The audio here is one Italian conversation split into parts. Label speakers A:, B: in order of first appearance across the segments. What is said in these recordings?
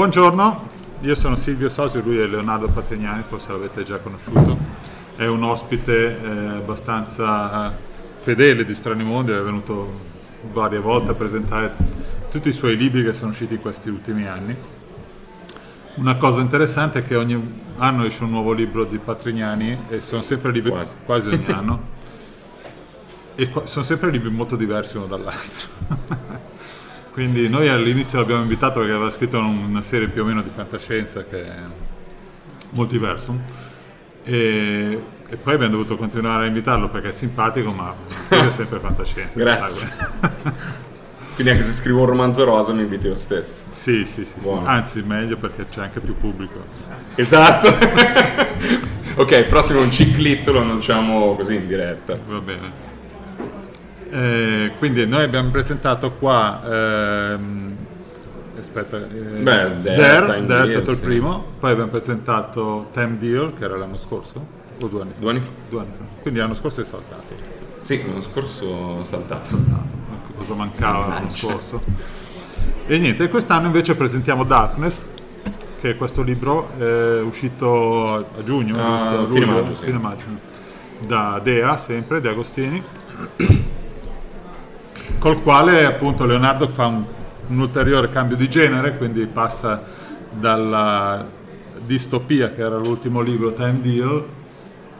A: buongiorno, io sono Silvio Sosio, lui è Leonardo Patrignani, forse l'avete già conosciuto, è un ospite eh, abbastanza fedele di Strani Mondi, è venuto varie volte a presentare tutti i suoi libri che sono usciti in questi ultimi anni. Una cosa interessante è che ogni anno esce un nuovo libro di Patrignani e sono sempre libri,
B: Quasi.
A: quasi ogni anno, e qua- sono sempre libri molto diversi uno dall'altro. Quindi noi all'inizio l'abbiamo invitato perché aveva scritto una serie più o meno di fantascienza che è Multiversum e, e poi abbiamo dovuto continuare a invitarlo perché è simpatico ma scrive sempre fantascienza.
B: Grazie. Quindi anche se scrivo un romanzo rosa mi inviti lo stesso.
A: Sì, sì, sì, sì. Anzi meglio perché c'è anche più pubblico.
B: Esatto. ok, prossimo un ciclit lo annunciamo così in diretta.
A: Va bene. Eh, quindi noi abbiamo presentato qua ehm, aspetta eh,
B: Beh, Dare,
A: Dare, è stato il
B: sì.
A: primo poi abbiamo presentato Time Deal che era l'anno scorso o due anni fa?
B: Due anni fa.
A: Due anni fa. quindi l'anno scorso è saltato
B: Sì, l'anno scorso ho saltato.
A: Ecco cosa mancava l'anno scorso e niente quest'anno invece presentiamo Darkness che è questo libro eh, uscito a giugno
B: Ah,
A: giusto? A
B: fine maggio,
A: fine maggio. da Dea sempre, De Agostini col quale appunto Leonardo fa un, un ulteriore cambio di genere, quindi passa dalla distopia che era l'ultimo libro Time Deal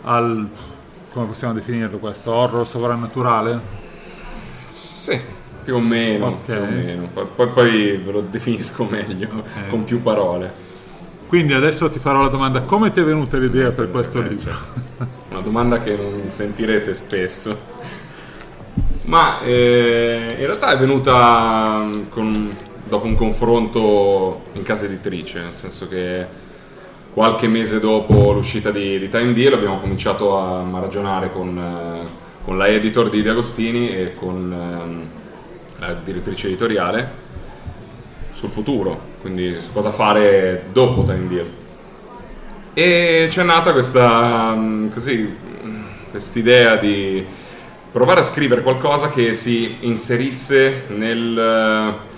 A: al come possiamo definirlo questo horror sovrannaturale
B: Sì, più o meno.
A: Ok.
B: Più o meno. Poi, poi- poi ve lo definisco meglio,
A: Ok.
B: con più parole.
A: quindi adesso ti farò la domanda come ti è venuta l'idea per questo libro
B: Una domanda che non sentirete spesso. Ma eh, in realtà è venuta mm, con- dopo un confronto in casa editrice, nel senso che qualche mese dopo l'uscita di, di Time Deal abbiamo cominciato a, a ragionare con, eh, con la editor di De Agostini e con ehm, la direttrice editoriale sul futuro, quindi su cosa fare dopo Time Deal. E c'è nata questa mm, così quest'idea di provare a scrivere qualcosa che si inserisse nel eh,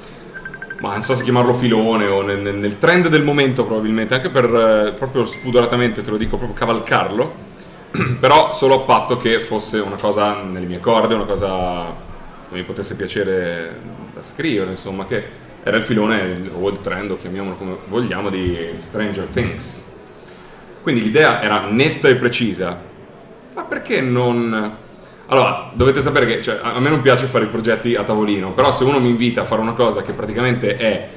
B: ma non so se chiamarlo filone o nel, nel- trend del momento probabilmente, anche per eh, proprio spudoratamente te lo dico, proprio cavalcarlo, però solo a patto che fosse una cosa nelle mie corde, una cosa che mi potesse piacere da scrivere, insomma, che era il filone o il trend, o chiamiamolo come vogliamo, di Stranger Things. Quindi l'idea era netta e precisa, ma perché non... Allora, dovete sapere che cioè, a me non piace fare i progetti a tavolino, però se uno mi invita a fare una cosa che praticamente è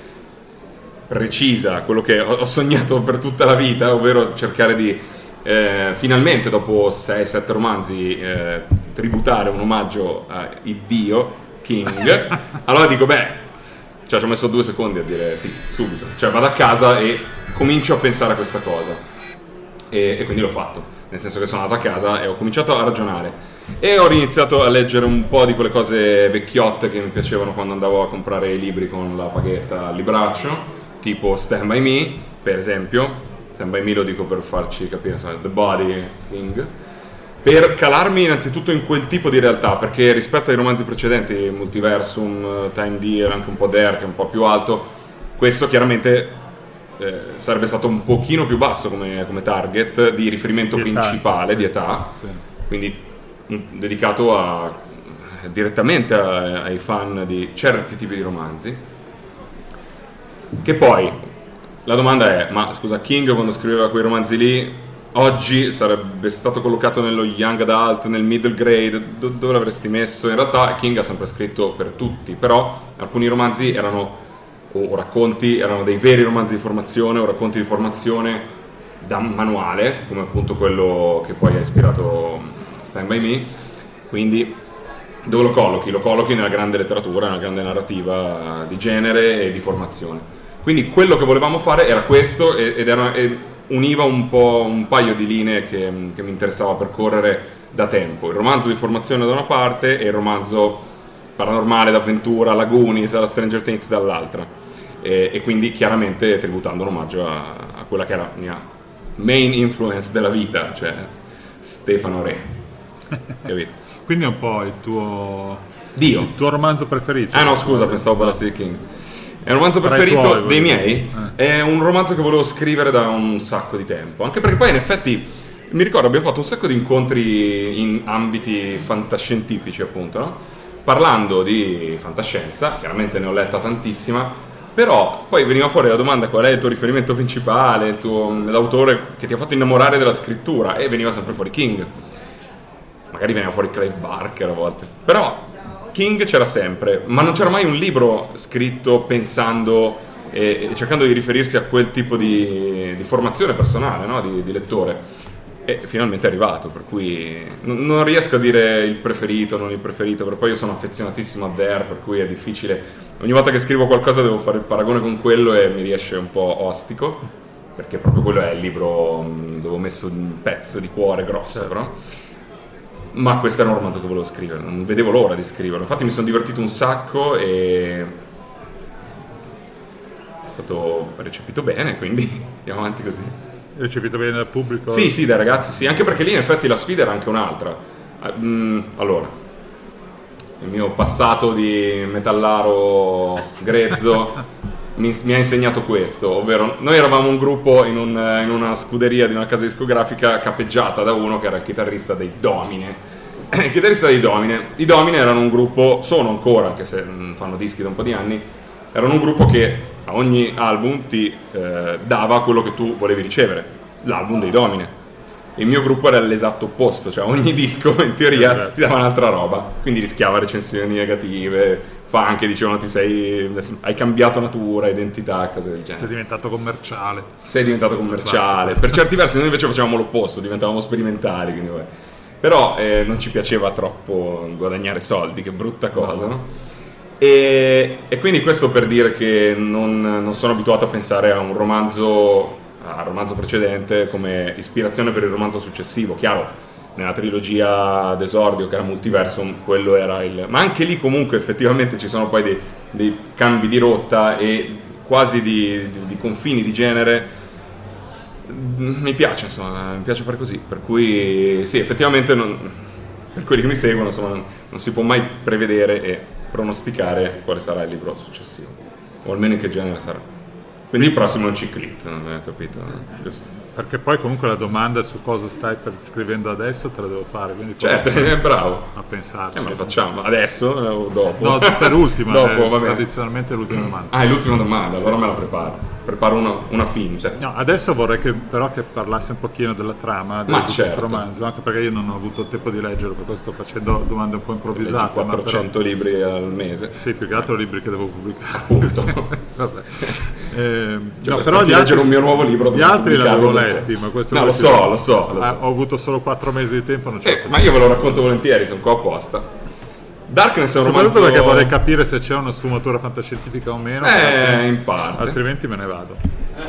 B: precisa, quello che ho sognato per tutta la vita, ovvero cercare di eh, finalmente dopo 6-7 romanzi eh, tributare un omaggio a il dio King, allora dico beh, cioè ci ho messo due secondi a dire sì, subito, cioè vado a casa e comincio a pensare a questa cosa e, e quindi l'ho fatto. Nel senso che sono andato a casa e ho cominciato a ragionare e ho iniziato a leggere un po' di quelle cose vecchiotte che mi piacevano quando andavo a comprare i libri con la paghetta al libraccio, tipo Stand By Me, per esempio. Stand By Me lo dico per farci capire, insomma, The Body King. Per calarmi innanzitutto in quel tipo di realtà, perché rispetto ai romanzi precedenti, Multiversum, Time Deer, anche un po' Derek, un po' più alto, questo chiaramente eh, sarebbe stato un pochino più basso come, come target di riferimento di principale età, di età, sì. quindi un, dedicato a, direttamente a, ai fan di certi tipi di romanzi. Che poi la domanda è: ma scusa, King quando scriveva quei romanzi lì, oggi sarebbe stato collocato nello young adult, nel middle grade, do, dove l'avresti messo? In realtà King ha sempre scritto per tutti, però alcuni romanzi erano o racconti, erano dei veri romanzi di formazione o racconti di formazione da manuale, come appunto quello che poi ha ispirato Stand By Me, quindi dove lo collochi? Lo collochi nella grande letteratura, nella grande narrativa di genere e di formazione. Quindi quello che volevamo fare era questo ed era, univa un po' un paio di linee che, che mi interessava percorrere da tempo. Il romanzo di formazione da una parte e il romanzo paranormale, d'avventura, Lagunis, la Stranger Things dall'altra e, e quindi chiaramente tributando un omaggio a, a, quella che era la mia main influence della vita, cioè Stefano Re. Capito?
A: quindi è un po' il tuo...
B: Dio.
A: Il tuo romanzo preferito.
B: Ah no, scusa, pensavo Ballastic King. È un romanzo preferito tuoi, dei miei. Eh. È un romanzo che volevo scrivere da un sacco di tempo. Anche perché poi in effetti mi ricordo abbiamo fatto un sacco di incontri in ambiti fantascientifici, appunto, no? Parlando di fantascienza, chiaramente ne ho letta tantissima, però poi veniva fuori la domanda qual è il tuo riferimento principale, tuo, l'autore che ti ha fatto innamorare della scrittura e veniva sempre fuori King. Magari veniva fuori Clive Barker a volte. Però King c'era sempre, ma non c'era mai un libro scritto pensando e, cercando di riferirsi a quel tipo di, di formazione personale, no? di, di lettore. E finalmente è arrivato, per cui non, non, riesco a dire il preferito, non il preferito, perché poi io sono affezionatissimo a Dare, per cui è difficile ogni volta che scrivo qualcosa devo fare il paragone con quello e mi riesce un po' ostico, perché proprio quello è il libro mm, dove ho messo un pezzo di cuore grosso, certo. però. Ma questo era un romanzo che volevo scrivere, non vedevo l'ora di scriverlo. Infatti mi sono divertito un sacco e è stato recepito bene, quindi andiamo avanti così.
A: Recepito bene dal pubblico?
B: Sì, sì, dai ragazzi, sì, anche perché lì in effetti la sfida era anche un'altra. Mm, allora, il mio passato di metallaro grezzo mi, mi, ha insegnato questo, ovvero noi eravamo un gruppo in, un, in, una scuderia di una casa discografica capeggiata da uno che era il chitarrista dei Domine. Il chitarrista dei Domine, i Domine erano un gruppo, sono ancora, anche se fanno dischi da un po' di anni, erano un gruppo che a ogni album ti eh, dava quello che tu volevi ricevere, l'album dei Domine il mio gruppo era l'esatto opposto, cioè ogni disco in teoria esatto. ti dava un'altra roba, quindi rischiava recensioni negative, fa anche dicevano ti sei, hai cambiato natura, identità, cose del genere.
A: Sei diventato commerciale.
B: Sei diventato commerciale. Per certi versi noi invece facevamo l'opposto, diventavamo sperimentali, quindi vabbè. Però eh, non ci piaceva troppo guadagnare soldi, che brutta cosa, no? no? E, e, quindi questo per dire che non, non sono abituato a pensare a un romanzo al romanzo precedente come ispirazione per il romanzo successivo. Chiaro, nella trilogia d'esordio che era Multiversum, quello era il... Ma anche lì comunque effettivamente ci sono poi dei, dei cambi di rotta e quasi di, di, di, confini di genere. Mi piace, insomma, mi piace fare così. Per cui sì, effettivamente non, per quelli che mi seguono insomma, non, non si può mai prevedere e pronosticare quale sarà il libro successivo, o almeno in che genere sarà. Quindi il prossimo è un ciclit, capito? Giusto.
A: Perché poi comunque la domanda su cosa stai scrivendo adesso te la devo fare. Quindi
B: certo, è bravo.
A: A pensarci.
B: Eh, ma lo facciamo adesso o dopo?
A: No, per ultima. dopo, eh, tradizionalmente l'ultima domanda.
B: Ah, è l'ultima domanda, allora me la preparo. Preparo una, una finta.
A: No, adesso vorrei che, però che parlassi un pochino della trama del,
B: ma certo.
A: romanzo, anche perché io non ho avuto il tempo di leggerlo, per questo sto facendo domande un po' improvvisate.
B: 400 però... libri al mese.
A: Sì, più che altro libri che devo pubblicare.
B: Appunto.
A: Vabbè. Eh,
B: cioè, no, però gli altri, un mio nuovo libro
A: gli altri l'avevo letti ma questo
B: no lo so, lo so, lo
A: so, ho avuto solo 4 mesi di tempo
B: eh, ma io ve lo racconto volentieri sono qua apposta Darkness è un romanzo...
A: perché vorrei capire se c'è una sfumatura fantascientifica o meno,
B: Eh, in parte.
A: altrimenti me ne vado.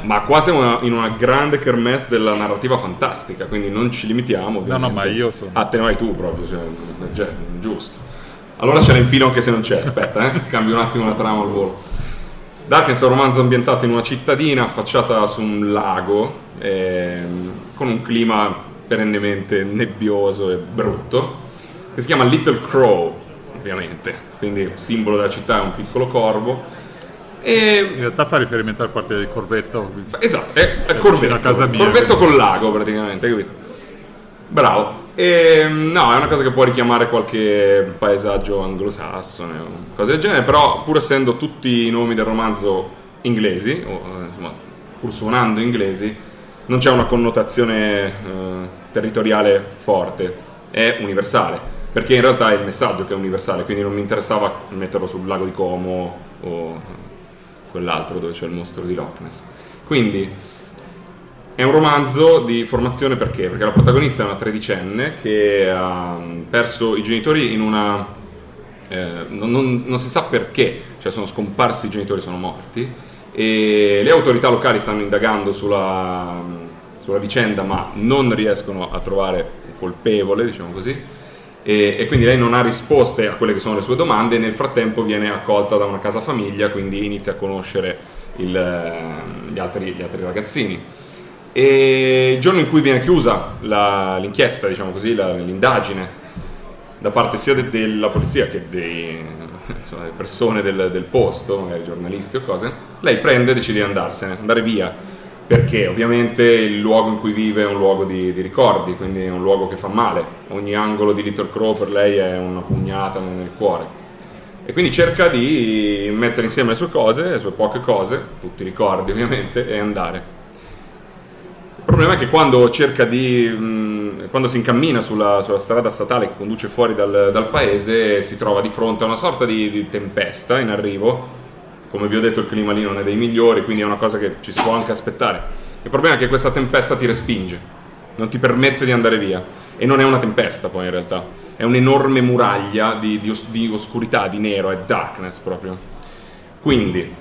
B: Ma qua siamo in una grande kermesse della narrativa fantastica, quindi non ci limitiamo.
A: No, no,
B: ovviamente.
A: ma io sono-
B: Ah, te ne vai tu proprio, cioè, cioè, giusto. Allora ce infilo anche se non c'è, aspetta, eh. cambio un attimo la trama al volo. Darkness è un romanzo ambientato in una cittadina affacciata su un lago, ehm, con un clima perennemente nebbioso e brutto, che si chiama Little Crow, ovviamente, quindi il simbolo della città è un piccolo corvo. E
A: In realtà fa riferimento al quartiere di Corvetto.
B: Esatto, è, è Corvetto,
A: casa mia,
B: Corvetto
A: quindi.
B: col lago praticamente, capito? Bravo. E, no, è una cosa che può richiamare qualche paesaggio anglosassone o cose del genere, però pur essendo tutti i nomi del romanzo inglesi, o eh, insomma, pur suonando inglesi, non c'è una connotazione eh, territoriale forte, è universale, perché in realtà è il messaggio che è universale, quindi non mi interessava metterlo sul lago di Como o quell'altro dove c'è il mostro di Loch Ness. Quindi è un romanzo di formazione perché? Perché la protagonista è una tredicenne che ha perso i genitori in una... eh, non, non- non si sa perché, cioè sono scomparsi i genitori, sono morti e le autorità locali stanno indagando sulla, sulla vicenda ma non riescono a trovare un colpevole, diciamo così, e, e quindi lei non ha risposte a quelle che sono le sue domande e nel frattempo viene accolta da una casa famiglia, quindi inizia a conoscere il, eh, gli, altri, gli altri ragazzini. E il giorno in cui viene chiusa la- l'inchiesta, diciamo così, la- l'indagine, da parte sia de- della polizia che dei, insomma, delle persone del, del posto, magari giornalisti o cose, lei prende e decide di andarsene, andare via, perché ovviamente il luogo in cui vive è un luogo di, di ricordi, quindi è un luogo che fa male, ogni angolo di Little Crow per lei è una pugnata nel cuore. E quindi cerca di mettere insieme le sue cose, le sue poche cose, tutti i ricordi ovviamente, e andare. Il problema è che quando cerca di. quando si incammina sulla, sulla strada statale che conduce fuori dal, dal paese, si trova di fronte a una sorta di, di tempesta in arrivo. Come vi ho detto, il clima lì non è dei migliori, quindi è una cosa che ci si può anche aspettare. Il problema è che questa tempesta ti respinge, non ti permette di andare via. E non è una tempesta, poi in realtà, è un'enorme muraglia di, di os- di oscurità, di nero, è darkness proprio. Quindi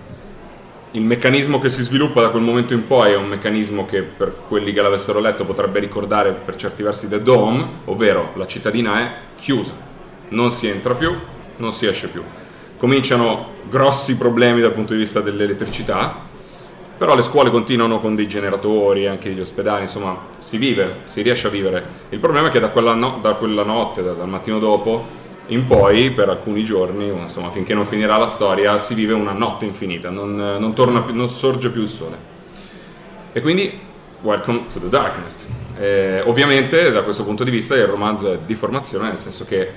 B: il meccanismo che si sviluppa da quel momento in poi è un meccanismo che per quelli che l'avessero letto potrebbe ricordare per certi versi The Dome, ovvero la cittadina è chiusa, non si entra più, non si esce più. Cominciano grossi problemi dal punto di vista dell'elettricità, però le scuole continuano con dei generatori, anche gli ospedali, insomma si vive, si riesce a vivere. Il problema è che da quella, no- da quella notte, da- dal mattino dopo, in poi, per alcuni giorni, insomma finché non finirà la storia, si vive una notte infinita, non, non più- non sorge più il sole. E quindi, welcome to the darkness. Eh, ovviamente, da questo punto di vista, il romanzo è di formazione, nel senso che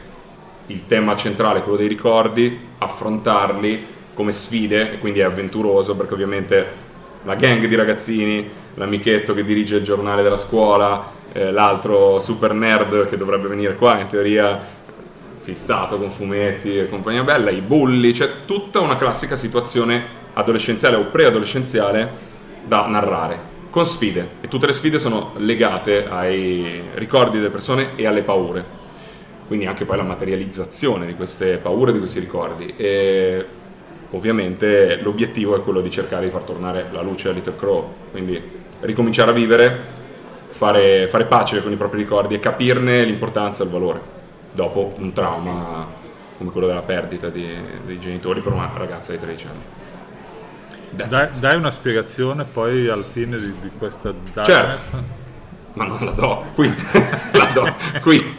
B: il tema centrale è quello dei ricordi, affrontarli come sfide, e quindi è avventuroso, perché ovviamente la gang di ragazzini, l'amichetto che dirige il giornale della scuola, eh, l'altro super nerd che dovrebbe venire qua, in teoria fissato con fumetti e compagnia bella, i bulli, c'è tutta una classica situazione adolescenziale o preadolescenziale da narrare, con sfide. E tutte le sfide sono legate ai ricordi delle persone e alle paure. Quindi anche poi la materializzazione di queste paure, di questi ricordi. E ovviamente l'obiettivo è quello di cercare di far tornare la luce a Little Crow. Quindi ricominciare a vivere, fare, fare pace con i propri ricordi e capirne l'importanza e il valore dopo un trauma come quello della perdita di- dei genitori per una ragazza di 13 anni.
A: Dai, dai una spiegazione poi al fine di, di questa darkness.
B: Certo. Ma non la do qui, la do qui.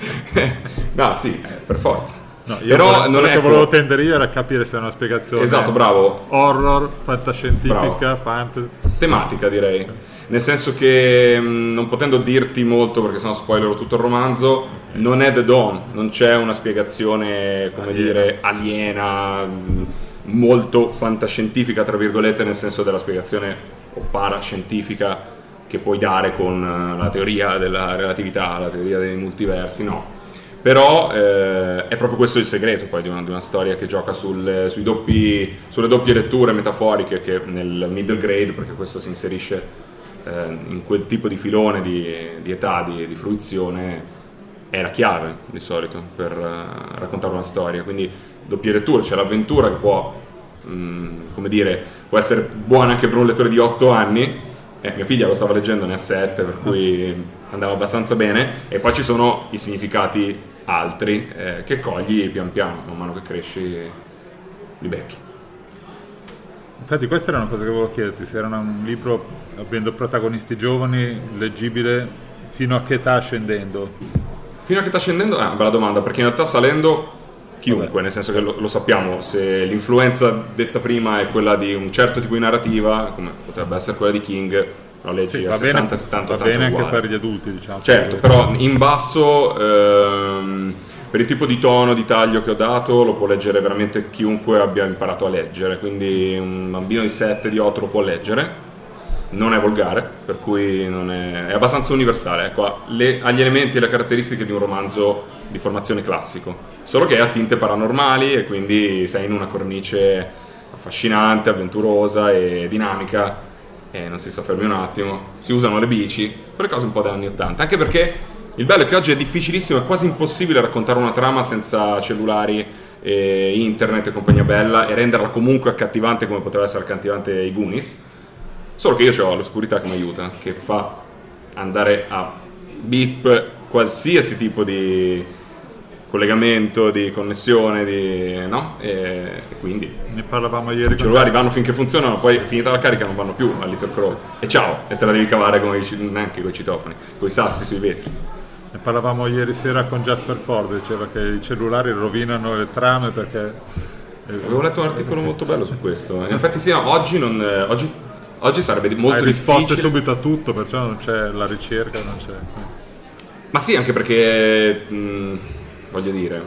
B: no, sì, eh, per forza.
A: No, io
B: Però
A: quello-
B: non è
A: che volevo
B: ecco,
A: tendere io era capire se è una spiegazione
B: Esatto, bravo.
A: horror, fantascientifica, fantasy.
B: tematica direi. Nel senso che mh, non potendo dirti molto perché sennò spoilerò tutto il romanzo, non è The Dawn, non c'è una spiegazione, come
A: Aliena.
B: dire, aliena, mh, molto fantascientifica, tra virgolette, nel senso della spiegazione o parascientifica che puoi dare con eh, la teoria della relatività, la teoria dei multiversi, no. Però eh, è proprio questo il segreto poi di una, di una storia che gioca sul- sui doppi- sulle doppie letture metaforiche che nel middle grade, perché questo si inserisce eh, in quel tipo di filone di, di età, di, di fruizione, è la chiave di solito per uh, raccontare una storia. Quindi doppie letture, c'è l'avventura che può, mh, mm, come dire, può essere buona anche per un lettore di 8 anni. Eh, mia figlia lo stava leggendo, ne ha 7, per cui andava abbastanza bene. E poi ci sono i significati altri eh, che cogli pian piano, man mano che cresci li becchi.
A: Infatti questa era una cosa che volevo chiederti, se era un libro avendo protagonisti giovani, leggibile fino a che età scendendo?
B: Fino a che età scendendo? È una bella domanda, perché in realtà salendo chiunque, Vabbè. nel senso che lo, lo, sappiamo, se l'influenza detta prima è quella di un certo tipo di narrativa, come potrebbe essere quella di King, lo leggi sì, a 60, 70,
A: 80 Va bene anche per gli adulti, diciamo.
B: Certo, però in basso... Ehm, per il tipo di tono, di taglio che ho dato lo può leggere veramente chiunque abbia imparato a leggere, quindi un bambino di 7, di 8 lo può leggere, non è volgare, per cui è, è, abbastanza universale, ecco, ha gli elementi e le caratteristiche di un romanzo di formazione classico, solo che ha tinte paranormali e quindi sei in una cornice affascinante, avventurosa e dinamica e non si soffermi un attimo, si usano le bici, quelle cose un po' da anni 80, anche perché il bello è che oggi è difficilissimo, è quasi impossibile raccontare una trama senza cellulari, e internet e compagnia bella e renderla comunque accattivante come poteva essere accattivante i Goonies. Solo che io ho l'oscurità che mi aiuta, che fa andare a beep qualsiasi tipo di collegamento, di connessione, di, no? E, e, quindi
A: ne parlavamo ieri.
B: I cellulari vanno finché funzionano, poi finita la carica non vanno più a Little Crow. E ciao, e te la devi cavare come neanche con i citofoni, con i sassi sui vetri.
A: Ne parlavamo ieri sera con Jasper Ford, diceva che i cellulari rovinano le trame perché...
B: Avevo letto un articolo molto bello su questo. In effetti sì, no, oggi, non, oggi, oggi, sarebbe molto
A: Hai
B: difficile...
A: risposte subito a tutto, perciò non c'è la ricerca, non c'è...
B: Ma sì, anche perché, mh, voglio dire,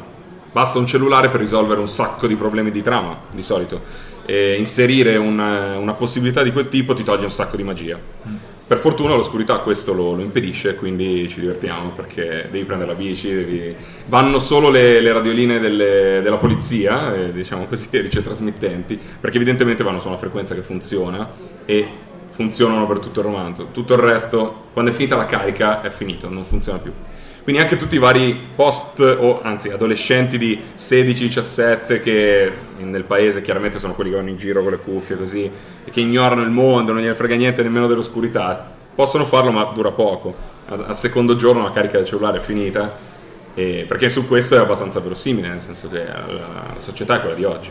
B: basta un cellulare per risolvere un sacco di problemi di trama, di solito. E inserire una, una possibilità di quel tipo ti toglie un sacco di magia. Mm. Per fortuna l'oscurità questo lo, lo, impedisce, quindi ci divertiamo perché devi prendere la bici, devi... vanno solo le, le radioline delle, della polizia, eh, diciamo così, ricetrasmittenti, perché evidentemente vanno su una frequenza che funziona e funzionano per tutto il romanzo. Tutto il resto, quando è finita la carica, è finito, non funziona più. Quindi anche tutti i vari post, o anzi adolescenti di 16-17 che nel paese chiaramente sono quelli che vanno in giro con le cuffie così e che ignorano il mondo, non gliene frega niente nemmeno dell'oscurità, possono farlo ma dura poco. Al secondo giorno la carica del cellulare è finita e, perché su questo è abbastanza verosimile, nel senso che la, la società è quella di oggi.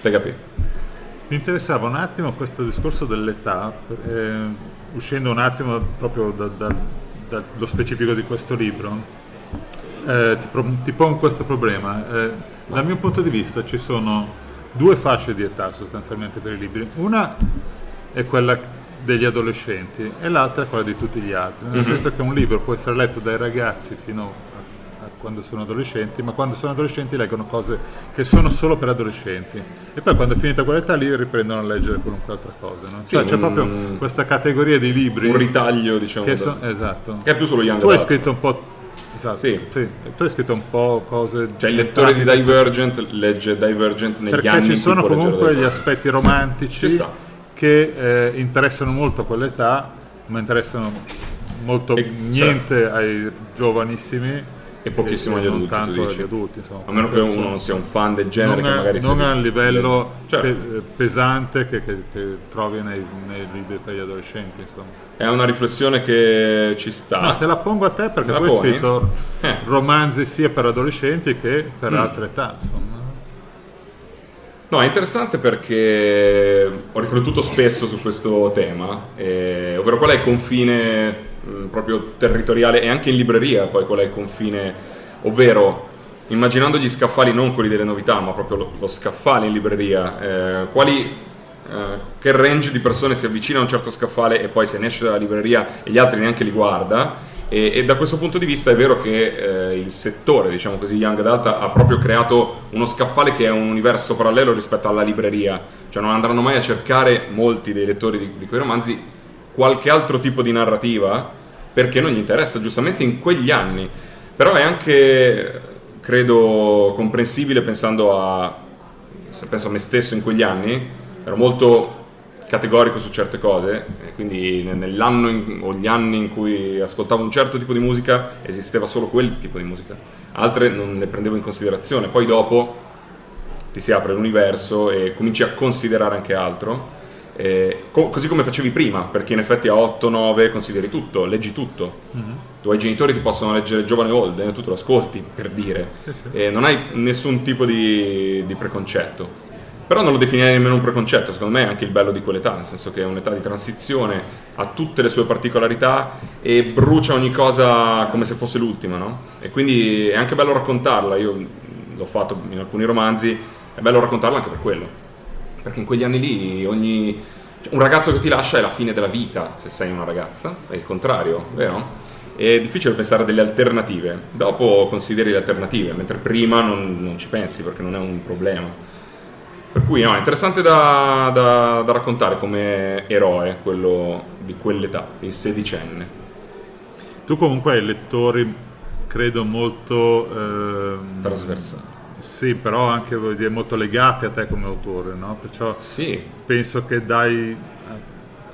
B: Te capi?
A: Mi interessava un attimo questo discorso dell'età, eh, uscendo un attimo proprio da, da dallo specifico di questo libro, eh, ti, pro- ti, pongo questo problema. Eh, dal mio punto di vista ci sono due fasce di età sostanzialmente per i libri. Una è quella degli adolescenti e l'altra è quella di tutti gli altri, nel mm-hmm. senso che un libro può essere letto dai ragazzi fino quando sono adolescenti, ma quando sono adolescenti leggono cose che sono solo per adolescenti. E poi quando è finita quell'età lì riprendono a leggere qualunque altra cosa. No? Sì, cioè, un, c'è proprio questa categoria di libri.
B: Un ritaglio, diciamo.
A: Che so, esatto.
B: Che è più solo young
A: Tu hai scritto un po'. Esatto, sì. sì. Tu hai scritto un po' cose.
B: Cioè, il lettore di Divergent legge Divergent negli
A: Perché
B: anni.
A: Perché ci sono comunque gli aspetti romantici che eh, interessano molto a quell'età, ma interessano molto e, niente cioè, ai giovanissimi
B: e pochissimo agli adulti.
A: Tanto agli adulti insomma.
B: A meno che uno non sia un fan del genere,
A: non,
B: che magari
A: non a un livello certo. pe- pesante che, che, che trovi nei, nei, libri per gli adolescenti. Insomma.
B: È una riflessione che ci sta.
A: No, te la pongo a te perché tu hai scritto eh. romanzi sia per adolescenti che per mm. altre età. Insomma.
B: No, è interessante perché ho riflettuto spesso su questo tema, eh, ovvero qual è il confine Mm, proprio territoriale e anche in libreria poi qual è il confine, ovvero immaginando gli scaffali non quelli delle novità ma proprio lo, lo scaffale in libreria, eh, quali, eh, che range di persone si avvicina a un certo scaffale e poi se ne esce dalla libreria e gli altri neanche li guarda? E, e da questo punto di vista è vero che eh, il settore, diciamo così, Young Adult ha proprio creato uno scaffale che è un universo parallelo rispetto alla libreria, cioè non andranno mai a cercare molti dei lettori di, di quei romanzi. Qualche altro tipo di narrativa perché non gli interessa, giustamente in quegli anni. Però è anche, credo, comprensibile pensando a, se penso a me stesso in quegli anni, ero molto categorico su certe cose, quindi nell'anno in, o gli anni in cui ascoltavo un certo tipo di musica esisteva solo quel tipo di musica, altre non le prendevo in considerazione, poi dopo ti si apre l'universo e cominci a considerare anche altro, eh, co- così come facevi prima, perché in effetti a 8-9 consideri tutto, leggi tutto. Mm-hmm. I tuoi genitori ti possono leggere giovane old, eh, tu te lo ascolti per dire, sì, sì. e non hai nessun tipo di, di preconcetto. Però non lo definirei nemmeno un preconcetto, secondo me è anche il bello di quell'età, nel senso che è un'età di transizione, ha tutte le sue particolarità e brucia ogni cosa come se fosse l'ultima, no? E quindi è anche bello raccontarla, io l'ho fatto in alcuni romanzi, è bello raccontarla anche per quello, perché in quegli anni lì ogni... Cioè, un ragazzo che ti lascia è la fine della vita, se sei una ragazza, è il contrario, vero? È difficile pensare a delle alternative, dopo consideri le alternative, mentre prima non, non ci pensi perché non è un problema. Per cui no, è interessante da, da, da, raccontare come eroe quello di quell'età, il sedicenne.
A: Tu comunque hai lettori, credo, molto...
B: Ehm, Trasversali.
A: Sì, però anche dire, molto legati a te come autore, no? Perciò
B: sì.
A: penso che dai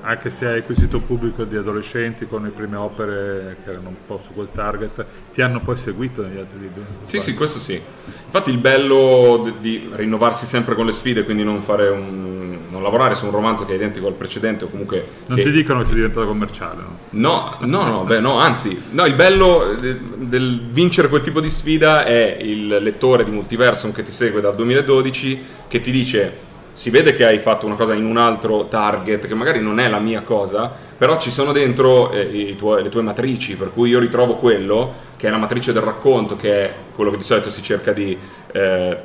A: anche se hai acquisito un pubblico di adolescenti con le prime opere che erano un po' su quel target, ti hanno poi seguito negli altri libri?
B: Sì, sì, questo sì. Infatti il bello di rinnovarsi sempre con le sfide, quindi non, un, non lavorare su un romanzo che è identico al precedente o comunque...
A: Non
B: che...
A: ti dicono che sei diventato commerciale, no?
B: No, no, no, beh, no, anzi, no, il bello del vincere quel tipo di sfida è il lettore di Multiversum che ti segue dal 2012 che ti dice si vede che hai fatto una cosa in un altro target che magari non è la mia cosa, però ci sono dentro eh, tuoi, le tue matrici, per cui io ritrovo quello che è la matrice del racconto, che è quello che di solito si cerca di eh,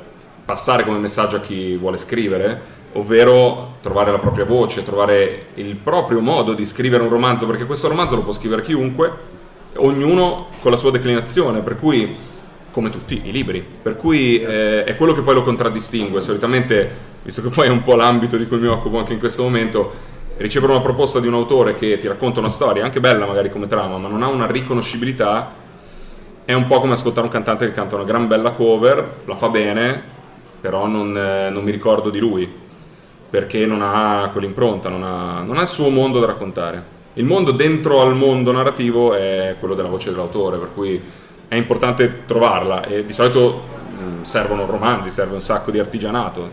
B: passare come messaggio a chi vuole scrivere, ovvero trovare la propria voce, trovare il proprio modo di scrivere un romanzo, perché questo romanzo lo può scrivere chiunque, ognuno con la sua declinazione, per cui come tutti i libri, per cui eh, è quello che poi lo contraddistingue. Solitamente, visto che poi è un po' l'ambito di cui mi occupo anche in questo momento, ricevere una proposta di un autore che ti racconta una storia, anche bella magari come trama, ma non ha una riconoscibilità, è un po' come ascoltare un cantante che canta una gran bella cover, la fa bene, però non, eh, non mi ricordo di lui, perché non ha quell'impronta, non ha, non ha il suo mondo da raccontare. Il mondo dentro al mondo narrativo è quello della voce dell'autore, per cui è importante trovarla e di solito mh, servono romanzi, serve un sacco di artigianato,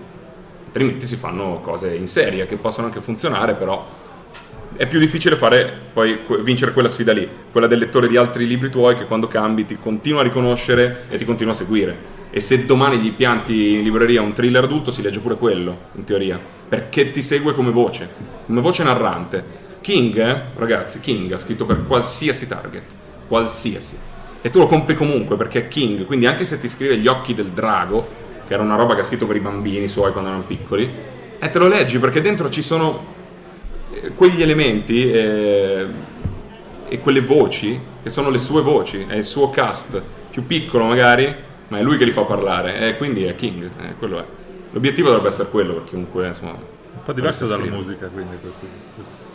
B: altrimenti si fanno cose in serie che possono anche funzionare, però è più difficile fare poi vincere quella sfida lì, quella del lettore di altri libri tuoi che quando cambi ti continua a riconoscere e ti continua a seguire. E se domani gli pianti in libreria un thriller adulto, si legge pure quello, in teoria, perché ti segue come voce, come voce narrante. King, eh, ragazzi, King ha scritto per qualsiasi target, qualsiasi. E tu lo compri comunque perché è King, quindi anche se ti scrive Gli occhi del drago, che era una roba che ha scritto per i bambini suoi quando erano piccoli, e te lo leggi perché dentro ci sono eh, quegli elementi eh, e quelle voci che sono le sue voci, è il suo cast, più piccolo magari, ma è lui che li fa parlare, e quindi è King, eh, quello è. L'obiettivo dovrebbe essere quello per chiunque, insomma.
A: Un po' diverso dalla musica, quindi questo, questo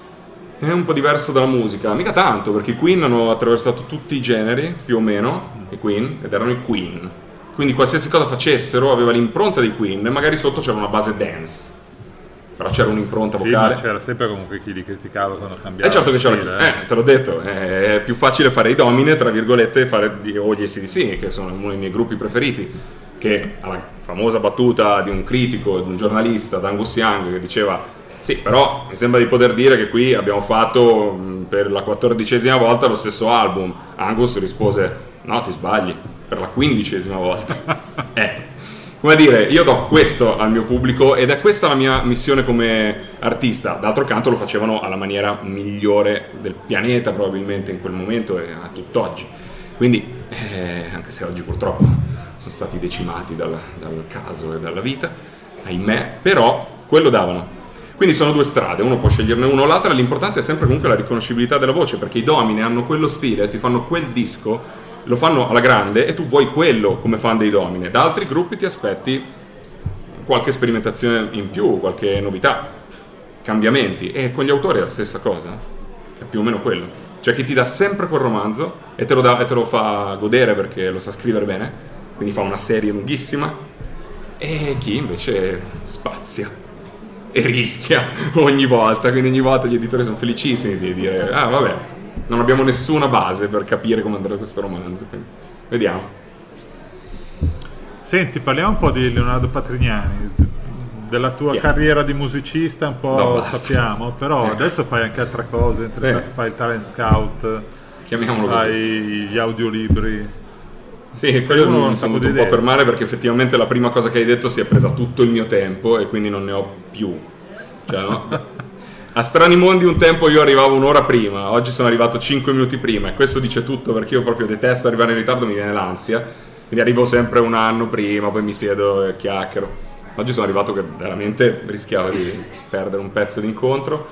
B: è un po' diverso dalla musica, mica tanto, perché i Queen hanno attraversato tutti i generi, più o meno, i Queen, ed erano i Queen. Quindi qualsiasi cosa facessero aveva l'impronta dei Queen e magari sotto c'era una base dance. Però c'era un'impronta
A: sì,
B: vocale.
A: c'era sempre comunque chi li criticava quando cambiava.
B: Eh certo che c'era, stile, eh. eh, te l'ho detto, è più facile fare i domine, tra virgolette, fare o gli SDC, che sono uno dei miei gruppi preferiti, che alla famosa battuta di un critico, di un giornalista, Angus Young, che diceva sì, però mi sembra di poter dire che qui abbiamo fatto per la quattordicesima volta lo stesso album. Angus rispose: No, ti sbagli, per la quindicesima volta. eh. Come dire, io do questo al mio pubblico ed è questa la mia missione come artista. D'altro canto lo facevano alla maniera migliore del pianeta probabilmente in quel momento e a tutt'oggi. Quindi, eh, anche se oggi purtroppo sono stati decimati dal, dal caso e dalla vita, ahimè, però quello davano quindi sono due strade, uno può sceglierne una o l'altra, l'importante è sempre comunque la riconoscibilità della voce, perché i domine hanno quello stile, ti fanno quel disco, lo fanno alla grande e tu vuoi quello come fan dei domine. Da altri gruppi ti aspetti qualche sperimentazione in più, qualche novità, cambiamenti. E con gli autori è la stessa cosa, è più o meno quello. Cioè chi ti dà sempre quel romanzo e te lo, dà, e te lo fa godere perché lo sa scrivere bene, quindi fa una serie lunghissima, e chi invece spazia e rischia ogni volta, quindi ogni volta gli editori sono felicissimi di dire ah vabbè, non abbiamo nessuna base per capire come andrà questo romanzo, quindi vediamo.
A: Senti, parliamo un po' di Leonardo Patrignani, della tua
B: Yeah.
A: carriera di musicista un po'
B: No,
A: sappiamo, però adesso fai anche altre cose,
B: Eh.
A: fai il talent scout,
B: Chiamiamolo così.
A: fai gli audiolibri.
B: Sì, quello non
A: un
B: sono
A: di
B: un po' fermare perché effettivamente la prima cosa che hai detto si è presa tutto il mio tempo e quindi non ne ho più. Cioè, no? A Strani Mondi un tempo io arrivavo un'ora prima, oggi sono arrivato 5 minuti prima e questo dice tutto perché io proprio detesto arrivare in ritardo, mi viene l'ansia, quindi arrivo sempre un anno prima, poi mi siedo e chiacchiero. Oggi sono arrivato che veramente rischiavo di perdere un pezzo d'incontro.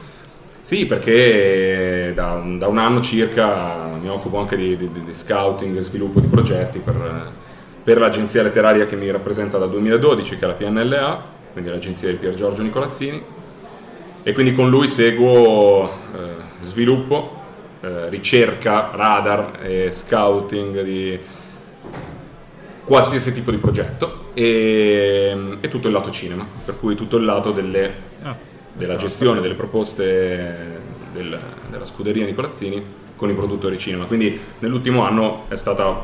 B: Sì, perché da un, da un anno circa mi occupo anche di, di- di scouting e sviluppo di progetti per, per l'agenzia letteraria che mi rappresenta dal 2012, che è la PNLA, quindi l'agenzia di Pier Giorgio Nicolazzini. E quindi con lui seguo eh, sviluppo, eh, ricerca, radar e scouting di qualsiasi tipo di progetto e, e tutto il lato cinema, per cui tutto il lato delle
A: Ah,
B: della gestione delle proposte del- della scuderia Nicolazzini con i produttori cinema. Quindi nell'ultimo anno è stata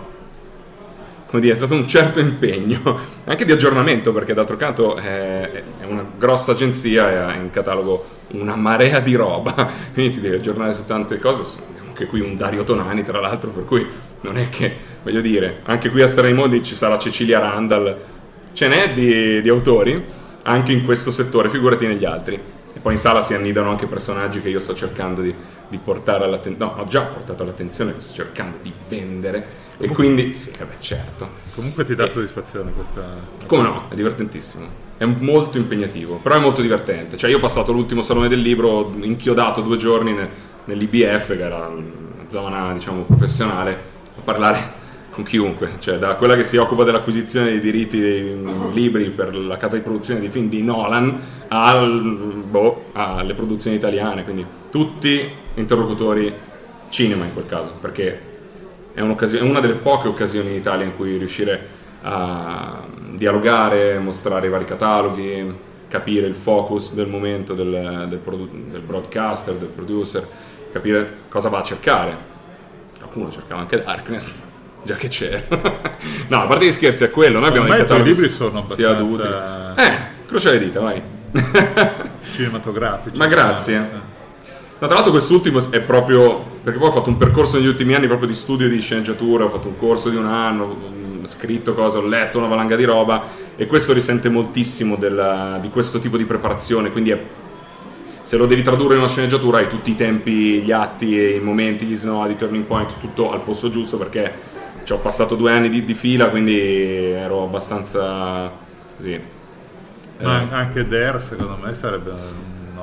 B: come dire, è stato un certo impegno anche di aggiornamento perché d'altro canto è, è una grossa agenzia e ha in catalogo una marea di roba. Quindi ti devi aggiornare su tante cose. Anche qui un Dario Tonani tra l'altro per cui non è che voglio dire anche qui a Strani Mondi ci sarà Cecilia Randall. Ce n'è di, di autori anche in questo settore figurati negli altri. E poi in sala si annidano anche personaggi che io sto cercando di, di portare all'attenzione no ho già portato all'attenzione sto cercando di vendere e quindi sì, beh, certo
A: Comunque ti dà soddisfazione questa...
B: come no, è divertentissimo. È molto impegnativo, però è molto divertente. Cioè, io ho passato l'ultimo salone del libro inchiodato due giorni ne- nell'IBF, che era una zona, diciamo, professionale, a parlare con chiunque. Cioè, da quella che si occupa dell'acquisizione dei diritti dei mm, libri per la casa di produzione di film di Nolan, al, boh, alle produzioni italiane. Quindi, tutti interlocutori cinema in quel caso, perché è, è una delle poche occasioni in Italia in cui riuscire a dialogare, mostrare i vari cataloghi, capire il focus del momento del, del produ- del broadcaster, del producer, capire cosa va a cercare. Qualcuno cercava anche Darkness, già che c'era. no, a parte gli scherzi, è quello. Noi abbiamo i cataloghi
A: libri sono abbastanza-
B: adulti. Eh, crocia le dita, vai.
A: cinematografici.
B: Ma grazie.
A: Eh.
B: No, tra l'altro quest'ultimo è proprio perché poi ho fatto un percorso negli ultimi anni proprio di studio di sceneggiatura, ho fatto un corso di un anno, ho scritto cose, ho letto una valanga di roba e questo risente moltissimo della- di questo tipo di preparazione, quindi è- se lo devi tradurre in una sceneggiatura hai tutti i tempi, gli atti, e i momenti, gli snodi, i turning point, tutto al posto giusto perché ci ho passato due anni di, di fila, quindi ero abbastanza così.
A: Ma
B: eh,
A: anche Dare secondo me sarebbe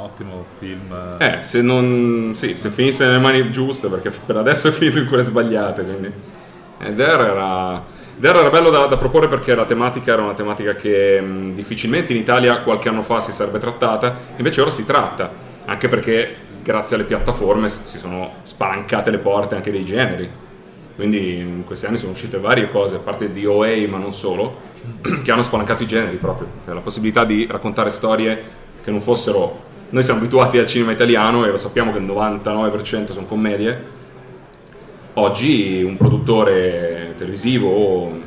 A: ottimo film.
B: Eh, se non. Sì, se finisse nelle mani giuste, perché per adesso è finito in quelle sbagliate. Quindi. Eh, Dare era. Dare era bello da, da proporre perché la tematica era una tematica che mh, difficilmente in Italia qualche anno fa si sarebbe trattata, invece ora si tratta, anche perché grazie alle piattaforme si sono spalancate le porte anche dei generi. Quindi in questi anni sono uscite varie cose, a parte di OA ma non solo, che hanno spalancato i generi proprio. La possibilità di raccontare storie che non fossero... Noi siamo abituati al cinema italiano e lo sappiamo che il 99% sono commedie. Oggi un produttore televisivo o eh,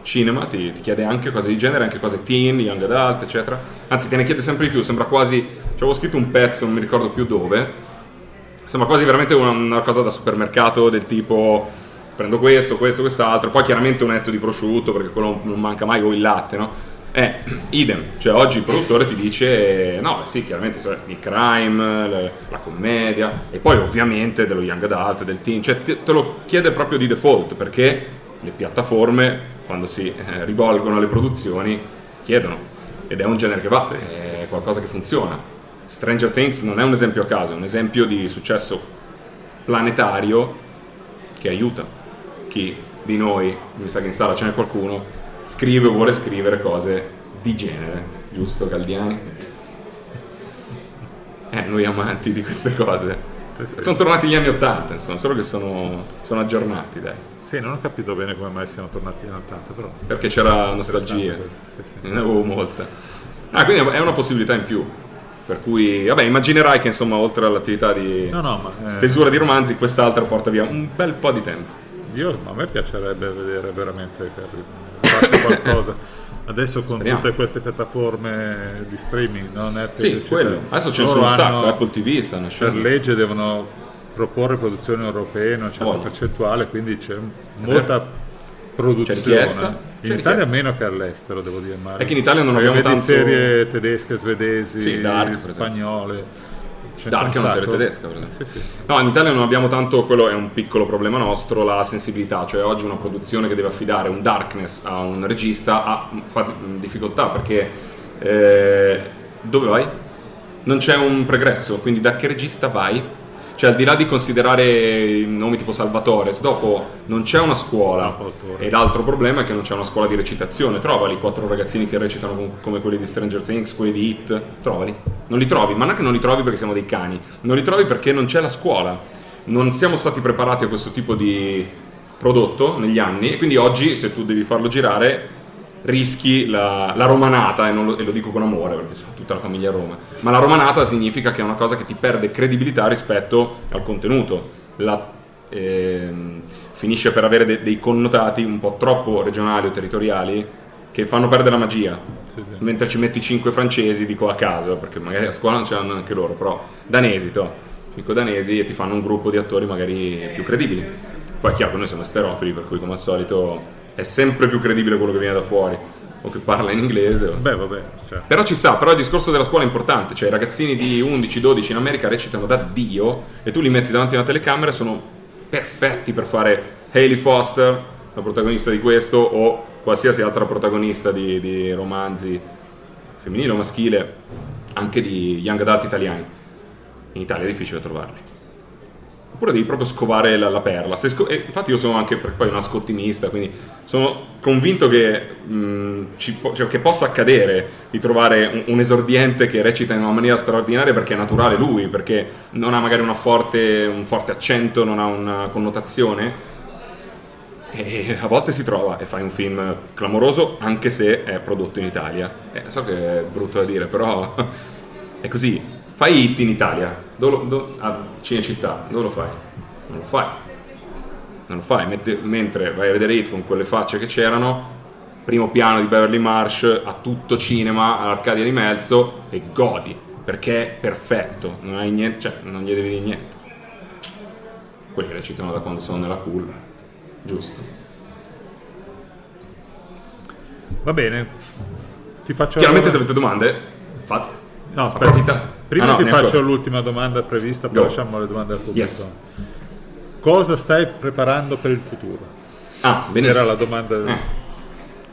B: cinema ti, ti chiede anche cose di genere, anche cose teen, young adult, eccetera. Anzi, te ne chiede sempre di più, sembra quasi... Ci avevo scritto un pezzo, non mi ricordo più dove, sembra quasi veramente una, una cosa da supermercato del tipo prendo questo, questo, quest'altro, poi chiaramente un etto di prosciutto perché quello non manca mai o il latte, no? Eh, idem, cioè oggi il produttore ti dice no, sì, chiaramente il crime, le- la commedia e poi ovviamente dello young adult, del teen, cioè te, te lo chiede proprio di default perché le piattaforme quando si eh, rivolgono alle produzioni chiedono. Ed è un genere che va, è qualcosa che funziona. Stranger Things non è un esempio a caso, è un esempio di successo planetario che aiuta chi di noi, mi sa che in sala ce n'è qualcuno, scrive o vuole scrivere cose di genere, giusto Galdiani? Eh, noi amanti di queste cose. Sono tornati gli anni Ottanta, insomma, solo che sono, sono aggiornati, dai.
A: Sì, non ho capito bene come mai siano tornati negli anni 80, però.
B: Perché c'era nostalgia,
A: questo, sì, sì.
B: ne avevo molta. Ah, quindi è una possibilità in più. Per cui, vabbè, immaginerai che insomma, oltre all'attività di
A: No, no, ma, eh,
B: stesura di romanzi, quest'altra porta via un bel po' di tempo.
A: Io, a me piacerebbe vedere veramente farsi qualcosa. Adesso con
B: Speriamo.
A: tutte queste piattaforme di streaming, no? Netflix,
B: Sì, quello. Adesso ce ne
A: loro
B: sono un
A: hanno-
B: sacco, Apple TV stanno
A: Per
B: uscendo.
A: legge devono proporre produzioni europee in una certa
B: Voglia.
A: percentuale, quindi c'è molta
B: C'è
A: produzione.
B: richiesta?
A: In
B: C'è
A: Italia
B: richiesta.
A: meno che all'estero, devo dire. Ma
B: È che in Italia non abbiamo tanto-
A: serie tedesche, svedesi,
B: Sì, Dark, per
A: spagnole.
B: Dark è una
A: un
B: serie tedesca.
A: Sì, sì.
B: No, in Italia non abbiamo tanto, quello è un piccolo problema nostro, la sensibilità, cioè oggi una produzione che deve affidare un darkness a un regista ha, fa difficoltà perché eh, dove vai? Non c'è un progresso, quindi da che regista vai? Cioè al di là di considerare nomi tipo Salvatore, se dopo non c'è una scuola e l'altro problema è che non c'è una scuola di recitazione, trovali quattro ragazzini che recitano com- come quelli di Stranger Things, quelli di Hit, trovali, non li trovi, ma non è che non li trovi perché siamo dei cani, non li trovi perché non c'è la scuola, non siamo stati preparati a questo tipo di prodotto negli anni e quindi oggi se tu devi farlo girare rischi la, la romanata e, non lo, e lo dico con amore perché sono tutta la famiglia a Roma ma la romanata significa che è una cosa che ti perde credibilità rispetto al contenuto. La- ehm, finisce per avere de- dei connotati un po' troppo regionali o territoriali che fanno perdere la magia.
A: Sì, sì.
B: mentre ci metti 5 francesi dico a caso perché magari a scuola non ce l'hanno anche loro però danesi to, 5 danesi e ti fanno un gruppo di attori magari più credibili. Poi è chiaro che noi siamo esterofili per cui come al solito è sempre più credibile quello che viene da fuori o che parla in inglese
A: Beh, vabbè, cioè,
B: però ci sta, però il discorso della scuola è importante, cioè i ragazzini di 11-12 in America recitano da Dio e tu li metti davanti a una telecamera e sono perfetti per fare Hayley Foster, la protagonista di questo, o qualsiasi altra protagonista di, di romanzi femminile o maschile, anche di young adult italiani. In Italia è difficile trovarli. Oppure devi proprio scovare la, la perla. Sco- infatti io sono anche poi un ascoltimista, quindi sono convinto che, mh, po- cioè, che possa accadere di trovare un, un esordiente che recita in una maniera straordinaria perché è naturale lui, perché non ha magari forte, un forte accento, non ha una connotazione. E a volte si trova e fai un film clamoroso anche se è prodotto in Italia. Eh, so che è brutto da dire, però è così. Fai hit in Italia, dove lo- do- a Cinecittà, dove lo fai? Non lo fai. Non lo fai, Mette- mentre vai a vedere hit con quelle facce che c'erano, primo piano di Beverly Marsh, a tutto cinema, all'Arcadia di Melzo e godi, perché è perfetto, non, hai niente, cioè, non gli devi dire niente. Quelli recitano da quando sono nella culla, giusto?
A: va bene. Ti faccio
B: Chiaramente se avete domande, fate.
A: No, aspetta.
B: approfittate.
A: Prima
B: Ah, no,
A: ti faccio
B: ora.
A: l'ultima domanda prevista, poi
B: Go.
A: lasciamo le domande al pubblico.
B: Yes.
A: Cosa stai preparando per il futuro?
B: Ah, benissimo.
A: Era la domanda.
B: Eh.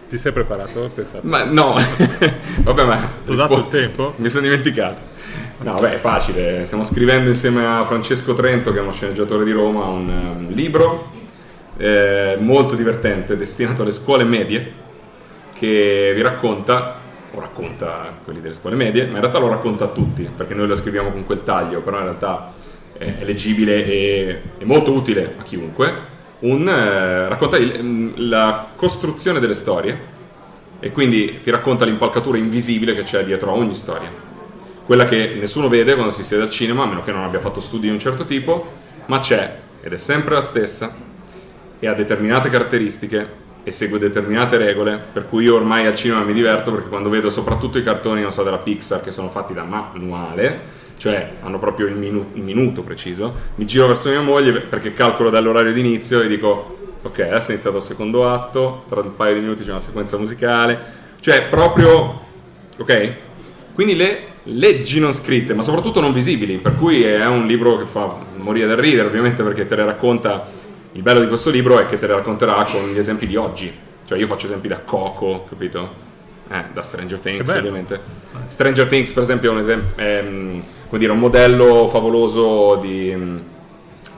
A: Ti sei preparato? Pensato.
B: Ma no, vabbè, ma
A: Ti ho dato il tempo?
B: Mi sono dimenticato. No, beh, è facile. Stiamo scrivendo insieme a Francesco Trento, che è uno sceneggiatore di Roma, un, um, libro eh, molto divertente destinato alle scuole medie che vi racconta, o racconta quelli delle scuole medie, ma in realtà lo racconta a tutti, perché noi lo scriviamo con quel taglio, però in realtà è, leggibile e molto utile a chiunque. Un, eh, racconta il- la costruzione delle storie e quindi ti racconta l'impalcatura invisibile che c'è dietro a ogni storia. Quella che nessuno vede quando si siede al cinema, a meno che non abbia fatto studi di un certo tipo, ma c'è ed è sempre la stessa e ha determinate caratteristiche e segue determinate regole, per cui io ormai al cinema mi diverto perché quando vedo soprattutto i cartoni, non so, della Pixar che sono fatti da manuale, cioè hanno proprio il, minu- il minuto preciso, mi giro verso mia moglie perché calcolo dall'orario di inizio e dico ok, adesso è iniziato il secondo atto, tra un paio di minuti c'è una sequenza musicale, cioè proprio ok? Quindi le leggi non scritte, ma soprattutto non visibili, per cui è un libro che fa morire da ridere, ovviamente perché te le racconta. Il bello di questo libro è che te le racconterà con gli esempi di oggi. Cioè io faccio esempi da Coco, capito? Eh, da Stranger Things, ovviamente. Stranger Things, per esempio, è un, esem- è, mm, come dire, un modello favoloso di mm,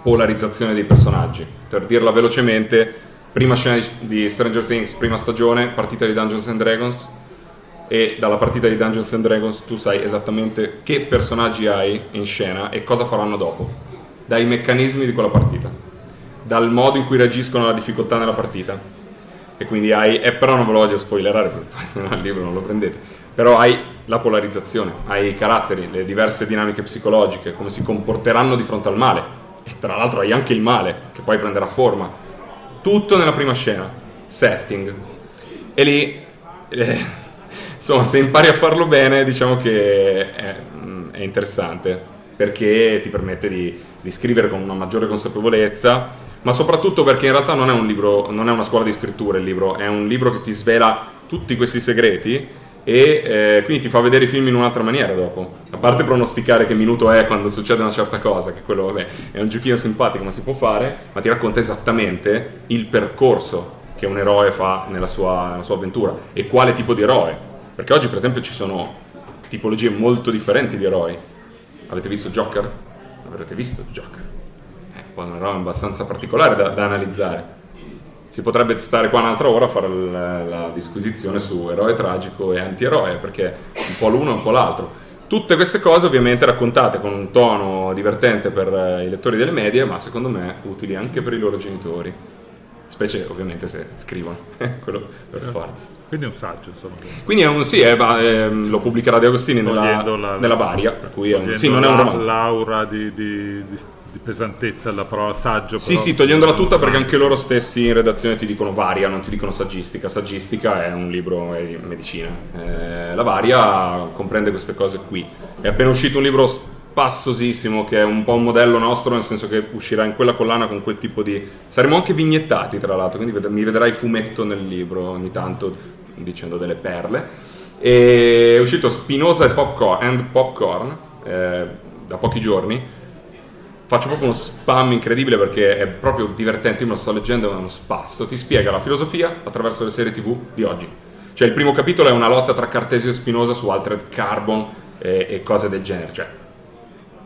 B: polarizzazione dei personaggi. Per dirla velocemente, prima scena di Stranger Things, prima stagione, partita di Dungeons and Dragons, e dalla partita di Dungeons and Dragons tu sai esattamente che personaggi hai in scena e cosa faranno dopo, dai meccanismi di quella partita, dal modo in cui reagiscono alla difficoltà nella partita. E quindi hai, e però non ve lo voglio spoilerare perché poi se no il libro non lo prendete. però hai la polarizzazione, hai i caratteri, le diverse dinamiche psicologiche, come si comporteranno di fronte al male. E tra l'altro hai anche il male, che poi prenderà forma. Tutto nella prima scena, setting. E lì, eh, insomma, se impari a farlo bene, diciamo che è, è interessante, perché ti permette di, di scrivere con una maggiore consapevolezza, ma soprattutto perché in realtà non è un libro, non è una scuola di scrittura il libro, è un libro che ti svela tutti questi segreti e eh, quindi ti fa vedere i film in un'altra maniera dopo. A parte pronosticare che minuto è quando succede una certa cosa, che quello vabbè, è un giochino simpatico ma si può fare, ma ti racconta esattamente il percorso che un eroe fa nella sua, nella sua avventura e quale tipo di eroe. Perché oggi per esempio ci sono tipologie molto differenti di eroi. Avete visto Joker? Avrete visto Joker? Eh, eroe abbastanza particolare da, da analizzare si potrebbe stare qua un'altra ora a fare la, la disquisizione su eroe tragico e antieroe, perché un po' l'uno e un po' l'altro. Tutte queste cose ovviamente raccontate con un tono divertente per eh, i lettori delle medie, ma secondo me utili anche per i loro genitori. Specie ovviamente se scrivono, quello per certo. forza.
A: Quindi è un saggio, insomma.
B: Quindi è un sì, è, è, lo pubblicherà De Agostini nella, la, nella Varia, per cui è un, sì, non è un romanzo.
A: L'aura di, di, di di pesantezza la parola saggio.
B: Sì, sì, togliendola tutta perché anche loro stessi in redazione ti dicono varia, non ti dicono saggistica. Saggistica è un libro di medicina. Eh, la varia comprende queste cose qui. È appena uscito un libro spassosissimo che è un po' un modello nostro, nel senso che uscirà in quella collana con quel tipo di... Saremo anche vignettati, tra l'altro, quindi mi vedrai fumetto nel libro ogni tanto dicendo delle perle. E è uscito Spinoza e Popcorn, and Popcorn eh, da pochi giorni faccio proprio uno spam incredibile perché è proprio divertente, io me lo sto leggendo, è uno spasso, ti spiega la filosofia attraverso le serie tv di oggi. Cioè il primo capitolo è una lotta tra Cartesio e Spinoza su Altered Carbon e, e cose del genere, cioè,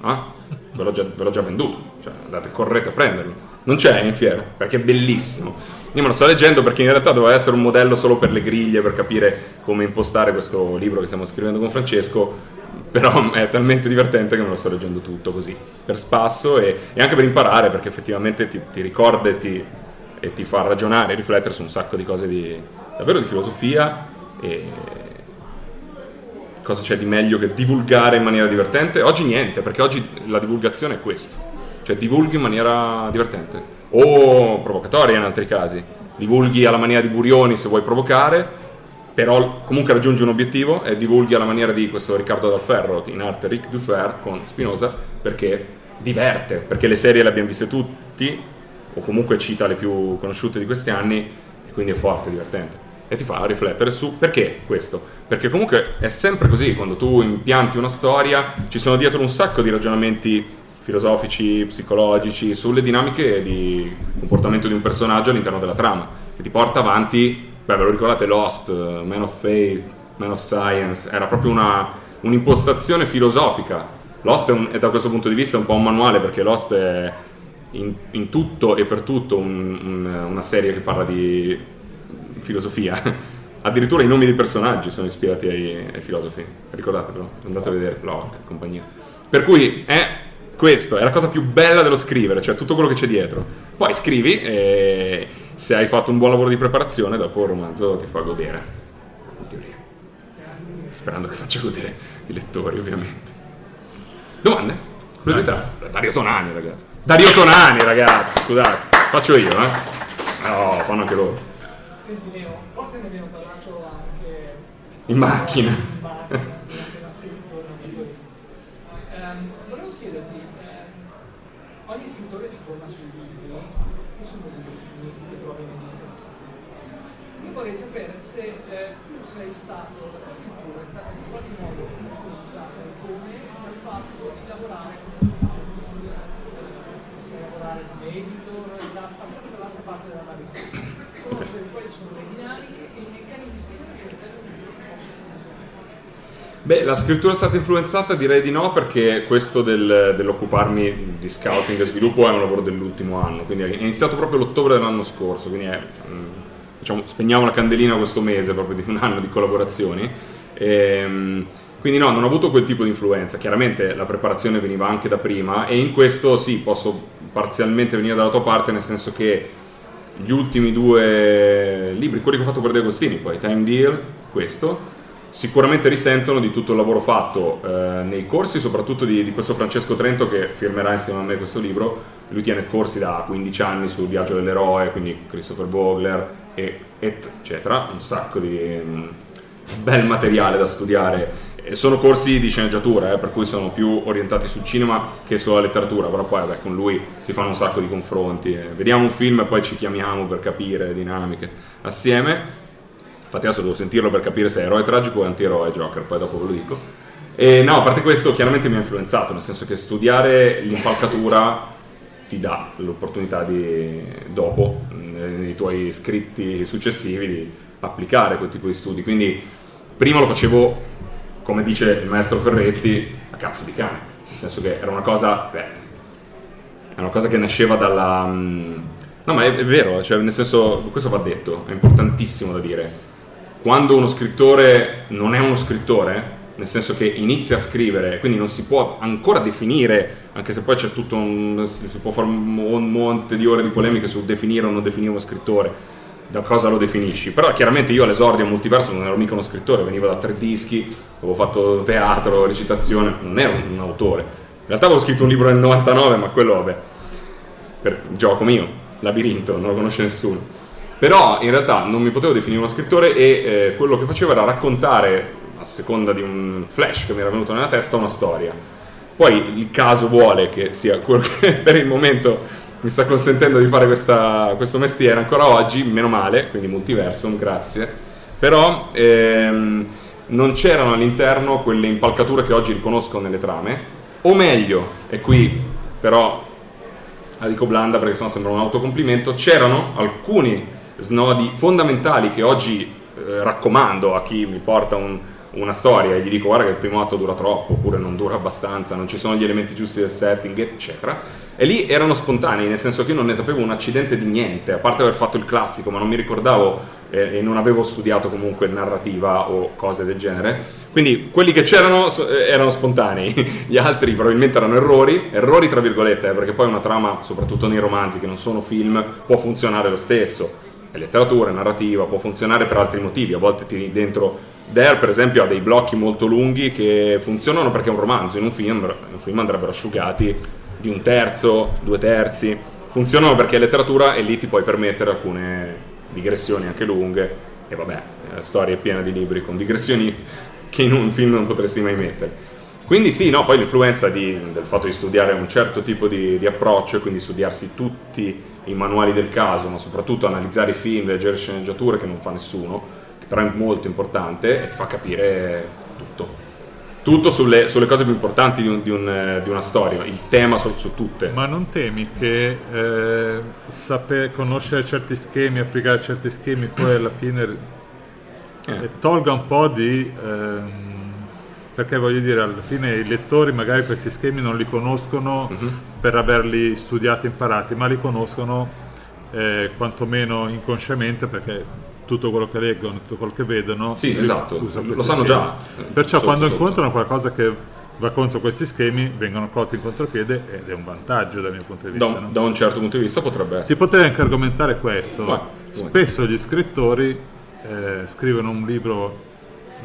B: ah, ve, l'ho già, ve l'ho già venduto, cioè, andate, correte a prenderlo. Non c'è in fiera, perché è bellissimo. Io me lo sto leggendo perché in realtà doveva essere un modello solo per le griglie, per capire come impostare questo libro che stiamo scrivendo con Francesco, però è talmente divertente che me lo sto leggendo tutto così, per spasso e, e anche per imparare, perché effettivamente ti, ti ricorda e ti, e ti, fa ragionare riflettere su un sacco di cose di, davvero di filosofia e cosa c'è di meglio che divulgare in maniera divertente. Oggi niente, perché oggi la divulgazione è questo, cioè divulghi in maniera divertente o provocatoria in altri casi, divulghi alla maniera di Burioni se vuoi provocare però comunque raggiungi un obiettivo e divulghi alla maniera di questo Riccardo Dalferro, in arte Ric Dufer con Spinoza, perché diverte, perché le serie le abbiamo viste tutti, o comunque cita le più conosciute di questi anni, e quindi è forte, divertente. E ti fa riflettere su perché questo? Perché comunque è sempre così, quando tu impianti una storia, ci sono dietro un sacco di ragionamenti filosofici, psicologici, sulle dinamiche di comportamento di un personaggio all'interno della trama, che ti porta avanti Beh, ve lo ricordate Lost, Man of Faith, Man of Science, era proprio una, un'impostazione filosofica. Lost è, un, è, da questo punto di vista un po' un manuale perché Lost è in, in tutto e per tutto un, un, una serie che parla di filosofia. Addirittura i nomi dei personaggi sono ispirati ai, ai filosofi, ricordatelo, andate a vedere Locke e compagnia. Per cui è questo, è la cosa più bella dello scrivere, cioè tutto quello che c'è dietro. Poi scrivi e se hai fatto un buon lavoro di preparazione, dopo il romanzo ti fa godere. In teoria. Sperando che faccia godere i lettori, ovviamente. Domande? Curiosità? Dario Tonani, ragazzi. Dario Tonani, ragazzi, scusate. Faccio io, eh? No, fanno anche loro.
C: Senti, Leo, forse ne abbiamo parlato anche...
B: In macchina.
C: Vorrei sapere se eh, tu sei stato, la tua scrittura è stata in qualche modo influenzata come dal fatto di lavorare scout, di lavorare come editor, da, passare dall'altra parte della vita, conoscere quali sono le dinamiche e i meccanismi della scelta del libro che possono funzionare.
B: Beh, la scrittura è stata influenzata? Direi di no, perché questo del, dell'occuparmi di scouting e sviluppo è un lavoro dell'ultimo anno, quindi è iniziato proprio l'ottobre dell'anno scorso, quindi è mm, diciamo, spegniamo la candelina questo mese proprio di un anno di collaborazioni. E, ehm, quindi no, non ho avuto quel tipo di influenza. Chiaramente la preparazione veniva anche da prima e in questo sì, posso parzialmente venire dalla tua parte, nel senso che gli ultimi due libri, quelli che ho fatto per De Agostini, poi Time Deal, questo, sicuramente risentono di tutto il lavoro fatto eh, nei corsi, soprattutto di, di, questo Francesco Trento che firmerà insieme a me questo libro. Lui tiene corsi da 15 anni sul viaggio dell'eroe, quindi Christopher Vogler e eccetera, un sacco di um, bel materiale da studiare. E sono corsi di sceneggiatura, eh, per cui sono più orientati sul cinema che sulla letteratura, però poi vabbè, con lui si fanno un sacco di confronti. Eh. Vediamo un film e poi ci chiamiamo per capire le dinamiche assieme Infatti adesso devo sentirlo per capire se è eroe tragico o antieroe Joker, poi dopo ve lo dico. E no, a parte questo, chiaramente mi ha influenzato, nel senso che studiare l'impalcatura ti dà l'opportunità di, dopo, nei tuoi scritti successivi, di applicare quel tipo di studi. Quindi prima lo facevo, come dice il maestro Ferretti, a cazzo di cane, nel senso che era una cosa, beh, è una cosa che nasceva dalla... Mm, no, ma è, è vero, cioè, nel senso, questo va detto, è importantissimo da dire quando uno scrittore non è uno scrittore, nel senso che inizia a scrivere, quindi non si può ancora definire, anche se poi c'è tutto un, si può fare un monte di ore di polemiche su definire o non definire uno scrittore, da cosa lo definisci. Però chiaramente io all'esordio Multiverso non ero mica uno scrittore, venivo da tre dischi, avevo fatto teatro, recitazione, non ero un autore. In realtà avevo scritto un libro nel 99, ma quello vabbè, per gioco mio, Labirinto, non lo conosce nessuno. Però in realtà non mi potevo definire uno scrittore e eh, quello che facevo era raccontare, a seconda di un flash che mi era venuto nella testa, una storia. Poi il caso vuole che sia quello che per il momento mi sta consentendo di fare questa, questo mestiere ancora oggi, meno male, quindi multiversum, grazie. Però ehm, non c'erano all'interno quelle impalcature che oggi riconosco nelle trame, o meglio, e qui però la dico blanda perché sennò sembra un autocomplimento, c'erano alcuni snodi fondamentali che oggi eh, raccomando a chi mi porta un, una storia e gli dico guarda che il primo atto dura troppo oppure non dura abbastanza, non ci sono gli elementi giusti del setting, eccetera. E lì erano spontanei, nel senso che io non ne sapevo un accidente di niente, a parte aver fatto il classico, ma non mi ricordavo eh, e non avevo studiato comunque narrativa o cose del genere. Quindi quelli che c'erano eh, erano spontanei, gli altri probabilmente erano errori, errori tra virgolette, eh, perché poi una trama, soprattutto nei romanzi che non sono film, può funzionare lo stesso è letteratura, è narrativa, può funzionare per altri motivi, a volte ti dentro Dare per esempio ha dei blocchi molto lunghi che funzionano perché è un romanzo, in un film, in un film andrebbero asciugati di un terzo, due terzi, funzionano perché è letteratura e lì ti puoi permettere alcune digressioni anche lunghe. E vabbè, la storia è piena di libri con digressioni che in un film non potresti mai mettere. Quindi sì, no, poi l'influenza di, del fatto di studiare un certo tipo di, di approccio e quindi studiarsi tutti i manuali del caso, ma soprattutto analizzare i film, leggere sceneggiature che non fa nessuno, che però è molto importante e ti fa capire tutto. Tutto sulle, sulle cose più importanti di, un, di, un, di, una storia, il tema su, su tutte.
A: Ma non temi che eh, saper conoscere certi schemi, applicare certi schemi, poi alla fine eh. tolga un po' di... Eh, perché voglio dire, alla fine i lettori magari questi schemi non li conoscono uh-huh. Per averli studiati e imparati, ma li conoscono eh, quantomeno inconsciamente perché tutto quello che leggono, tutto quello che vedono,
B: sì, esatto. lo sanno schemi. già.
A: Perciò sotto, quando sotto. incontrano qualcosa che va contro questi schemi vengono colti in contropiede ed è un vantaggio dal mio punto di vista.
B: Da,
A: no?
B: da un certo punto di vista potrebbe essere.
A: Si potrebbe anche argomentare questo. Vai, Spesso gli scrittori eh, scrivono un libro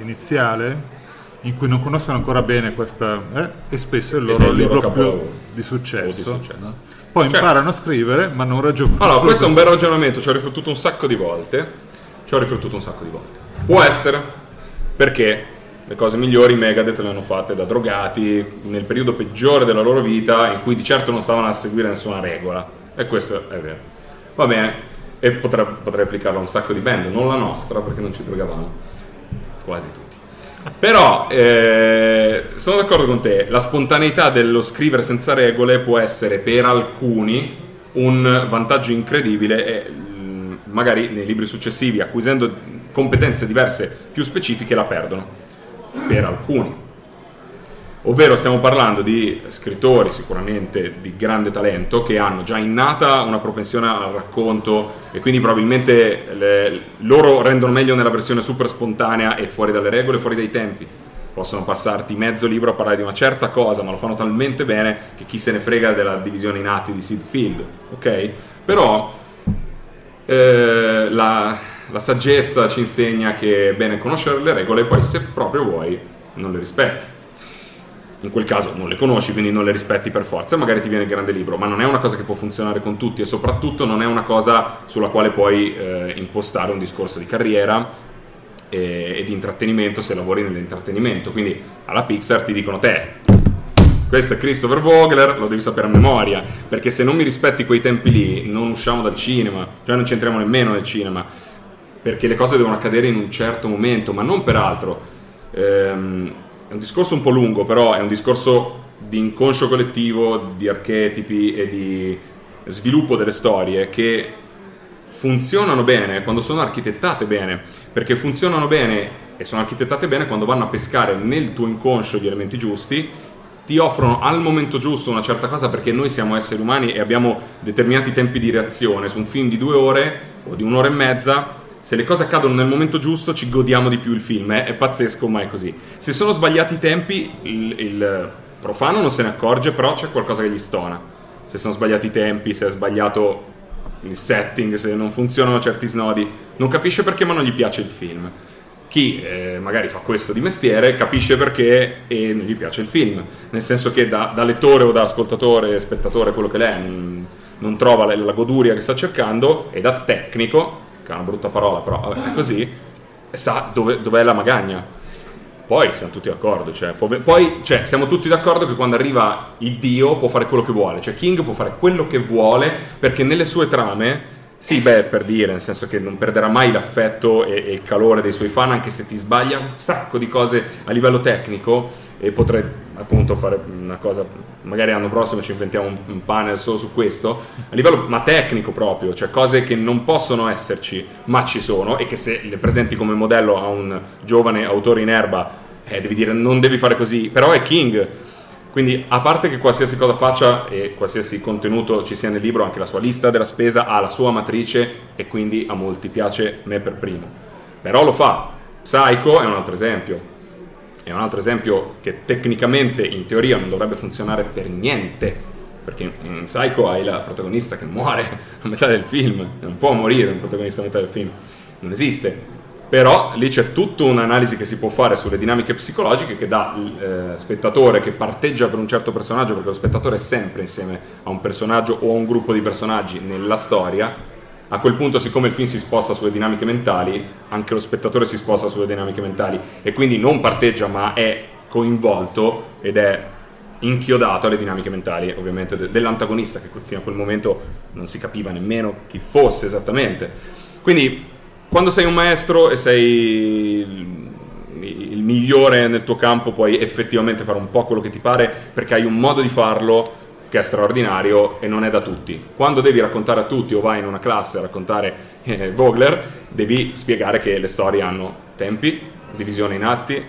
A: iniziale in cui non conoscono ancora bene questa eh, e spesso è il loro, libro capo... più di successo, di successo. No? poi cioè, imparano a scrivere ma non ragionano.
B: Allora questo è un bel ragionamento ci ho riflettuto un sacco di volte ci ho riflettuto un sacco di volte. Può essere perché le cose migliori Megadeth le hanno fatte da drogati nel periodo peggiore della loro vita in cui di certo non stavano a seguire nessuna regola. E questo è vero. Va bene e potrei, potrei applicarlo a un sacco di band non la nostra perché non ci drogavamo quasi tutti però eh, sono d'accordo con te, la spontaneità dello scrivere senza regole può essere per alcuni un vantaggio incredibile e mm, magari nei libri successivi, acquisendo competenze diverse più specifiche, la perdono. Per alcuni ovvero stiamo parlando di scrittori sicuramente di grande talento che hanno già innata una propensione al racconto e quindi probabilmente le, loro rendono meglio nella versione super spontanea e fuori dalle regole, fuori dai tempi. Possono passarti mezzo libro a parlare di una certa cosa, ma lo fanno talmente bene che chi se ne frega della divisione in atti di Seed Field, ok? Però eh, la, la saggezza ci insegna che è bene conoscere le regole e poi se proprio vuoi non le rispetti. In quel caso non le conosci, quindi non le rispetti per forza, magari ti viene il grande libro, ma non è una cosa che può funzionare con tutti e soprattutto non è una cosa sulla quale puoi eh, impostare un discorso di carriera e, e di intrattenimento se lavori nell'intrattenimento. Quindi alla Pixar ti dicono te, questo è Christopher Vogler, lo devi sapere a memoria, perché se non mi rispetti quei tempi lì non usciamo dal cinema, cioè non c'entriamo nemmeno nel cinema, perché le cose devono accadere in un certo momento, ma non per altro. Ehm, un discorso un po' lungo, però è un discorso di inconscio collettivo, di archetipi e di sviluppo delle storie che funzionano bene quando sono architettate bene, perché funzionano bene e sono architettate bene quando vanno a pescare nel tuo inconscio gli elementi giusti ti offrono al momento giusto una certa cosa perché noi siamo esseri umani e abbiamo determinati tempi di reazione. Su un film di due ore o di un'ora e mezza, se le cose accadono nel momento giusto ci godiamo di più il film, eh? è pazzesco, ma è così. Se sono sbagliati i tempi, il, il profano non se ne accorge, però c'è qualcosa che gli stona. Se sono sbagliati i tempi, se è sbagliato il setting, se non funzionano certi snodi, non capisce perché ma non gli piace il film chi eh, magari fa questo di mestiere capisce perché e non gli piace il film, nel senso che da, da lettore o da ascoltatore, spettatore, quello che l'è, non, non trova la, la, goduria che sta cercando e da tecnico, che è una brutta parola però è così, sa dove, dov'è la magagna. Poi siamo tutti d'accordo, cioè, poi cioè, siamo tutti d'accordo che quando arriva il Dio può fare quello che vuole, cioè King può fare quello che vuole perché nelle sue trame sì, beh, per dire, nel senso che non perderà mai l'affetto e, e, il calore dei suoi fan, anche se ti sbaglia un sacco di cose a livello tecnico e potrei appunto fare una cosa, magari l'anno prossimo ci inventiamo un, un panel solo su questo, a livello ma tecnico proprio, cioè cose che non possono esserci, ma ci sono e che se le presenti come modello a un giovane autore in erba, eh, devi dire non devi fare così, però è King quindi, a parte che qualsiasi cosa faccia e qualsiasi contenuto ci sia nel libro, anche la sua lista della spesa ha la sua matrice e quindi a molti piace me per primo. Però lo fa. Psycho è un altro esempio. È un altro esempio che tecnicamente, in teoria, non dovrebbe funzionare per niente. Perché in Psycho hai la protagonista che muore a metà del film. Non può morire un protagonista a metà del film. Non esiste però lì c'è tutta un'analisi che si può fare sulle dinamiche psicologiche che il eh, spettatore che parteggia per un certo personaggio, perché lo spettatore è sempre insieme a un personaggio o a un gruppo di personaggi nella storia, a quel punto siccome il film si sposta sulle dinamiche mentali, anche lo spettatore si sposta sulle dinamiche mentali e quindi non parteggia ma è coinvolto ed è inchiodato alle dinamiche mentali ovviamente dell'antagonista che fino a quel momento non si capiva nemmeno chi fosse esattamente. Quindi quando sei un maestro e sei il migliore nel tuo campo puoi effettivamente fare un po' quello che ti pare perché hai un modo di farlo che è straordinario e non è da tutti. Quando devi raccontare a tutti o vai in una classe a raccontare eh, Vogler, devi spiegare che le storie hanno tempi, divisione in atti,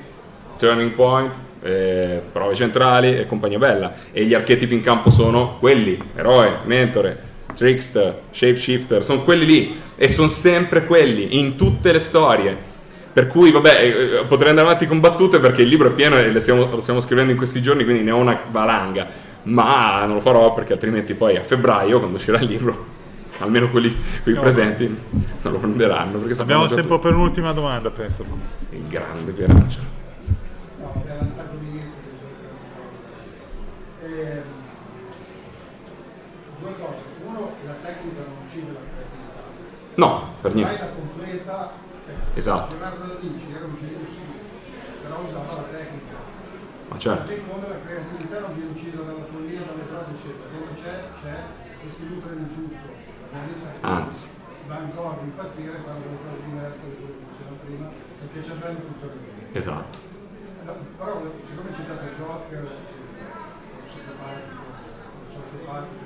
B: turning point, eh, prove centrali e compagnia bella. E gli archetipi in campo sono quelli, eroe, mentore, trickster, shapeshifter, sono quelli lì e sono sempre quelli in tutte le storie. Per cui, vabbè, eh, eh, potrei andare avanti con battute perché il libro è pieno e stiamo, lo stiamo scrivendo in questi giorni, quindi ne ho una valanga. Ma non lo farò perché altrimenti poi a febbraio, quando uscirà il libro, almeno quelli qui no, presenti non lo prenderanno.
A: Abbiamo tempo tutto. per un'ultima domanda, penso.
B: Il grande Pierangelo. No, per niente.
D: la completa, cioè,
B: esatto.
D: Leonardo da Vinci era un genio sì, però usava la tecnica.
B: Ma certo.
D: Così come la creatività non viene uccisa dalla follia, dalle frasi, eccetera. Dove c'è, c'è e si nutre di tutto.
B: Anzi.
D: Va ancora a impazzire e fare delle cose diverse da quello che diceva prima, perché il cervello funziona bene.
B: Esatto.
D: No, però siccome hai citato Joker, il sociopatico,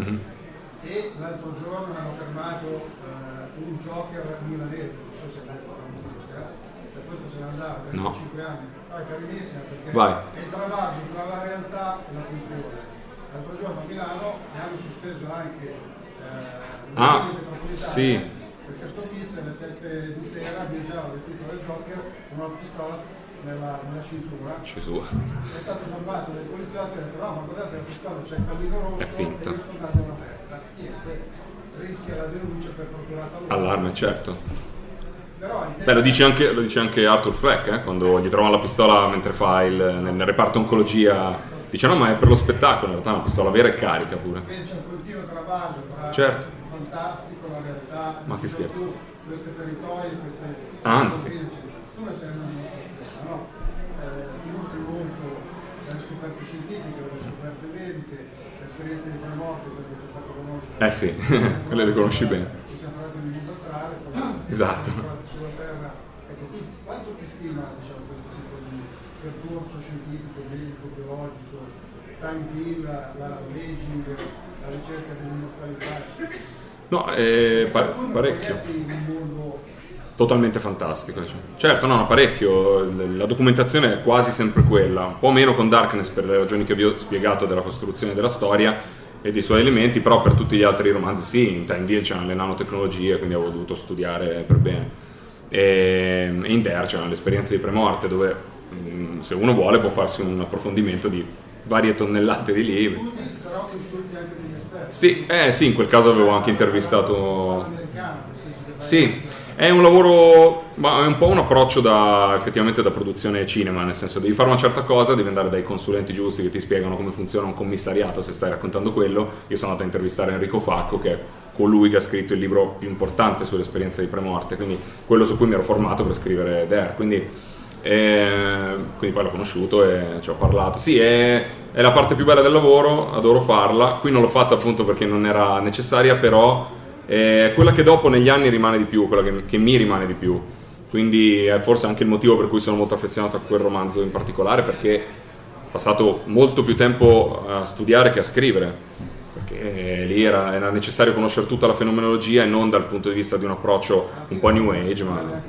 D: mm-hmm e l'altro giorno hanno fermato uh, un Joker milanese, non so se l'hai detto la musica, cioè questo se ne andava per no. 5 anni, ah, è carinissima perché
B: Vai.
D: è il travaso tra la realtà e la finzione. L'altro giorno a Milano ne hanno sospeso anche uh,
B: ah, sì.
D: perché sto tizio alle 7 di sera viaggiava vestito da Joker con una pistola nella, nella cintura.
B: Gesù.
D: È stato fermato dai poliziotti e ha detto no ma guardate la pistola c'è il pallino rosso
B: è finta.
D: e dando una festa. Rischia la denuncia per procurato
B: allarme. certo. Beh, lo dice anche, lo dice anche Arthur Fleck, eh, quando gli trovano la pistola mentre fa il, nel, nel reparto oncologia. Dice no, ma è per lo spettacolo, in realtà è una pistola vera e carica pure.
D: C'è un continuo travaso tra
B: Certo.
D: il fantastico, la realtà,
B: Ma che scherzo.
D: tu, questi territori, queste
B: Anzi.
D: sei una dimostrazione, no? Eh, nutri molto dalle scoperte scientifiche, dalle scoperte mediche, l'esperienza di tre morti perché ci ha fatto conoscere.
B: Eh sì, quelle le conosci bene.
D: Ci siamo parlati di mondo astrale,
B: Esatto.
D: sulla Terra. Ecco, quindi quanto ti stima diciamo, questo tipo di percorso scientifico, medico, biologico, time pill, la, la la ricerca dell'immortalità?
B: No, eh, pa-
D: Qualcuno
B: parecchio. Totalmente fantastico. diciamo. Certo, no, no, parecchio. La documentazione è quasi sempre quella, un po' meno con Darkness per le ragioni che vi ho spiegato della costruzione della storia e dei suoi elementi, però per tutti gli altri romanzi sì, in Time Deal c'erano le nanotecnologie, quindi avevo dovuto studiare per bene. E e in Ter c'erano le esperienze di premorte dove mm, se uno vuole può farsi un approfondimento di varie tonnellate di libri.
D: però consulti anche degli esperti.
B: Sì, eh, sì, in quel caso avevo anche intervistato sì, è un lavoro, ma è un po' un approccio da, effettivamente da produzione cinema, nel senso devi fare una certa cosa, devi andare dai consulenti giusti che ti spiegano come funziona un commissariato se stai raccontando quello. Io sono andato a intervistare Enrico Facco, che è colui che ha scritto il libro più importante sull'esperienza di premorte, quindi quello su cui mi ero formato per scrivere Der. Quindi, eh, quindi poi l'ho conosciuto e ci ho parlato. Sì, è, è la parte più bella del lavoro, adoro farla. Qui non l'ho fatta appunto perché non era necessaria, però è quella che dopo negli anni rimane di più, quella che, che mi rimane di più. Quindi è forse anche il motivo per cui sono molto affezionato a quel romanzo in particolare, perché ho passato molto più tempo a studiare che a scrivere. Perché lì era, era necessario conoscere tutta la fenomenologia e non dal punto di vista di un approccio un po' new age, ma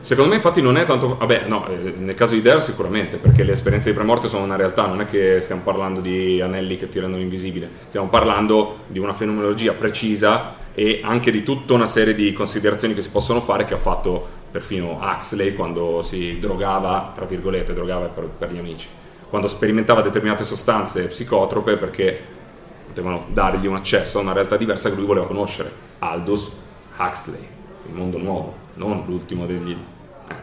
B: Secondo me infatti non è tanto... Vabbè, no, eh, nel caso di Dare sicuramente, perché le esperienze di premorte sono una realtà, non è che stiamo parlando di anelli che ti rendono invisibile, stiamo parlando di una fenomenologia precisa e anche di tutta una serie di considerazioni che si possono fare che ha fatto perfino Huxley quando si drogava, tra virgolette, drogava per, per gli amici, quando sperimentava determinate sostanze psicotrope perché potevano dargli un accesso a una realtà diversa che lui voleva conoscere. Aldous Huxley, il mondo nuovo, non l'ultimo degli... eh.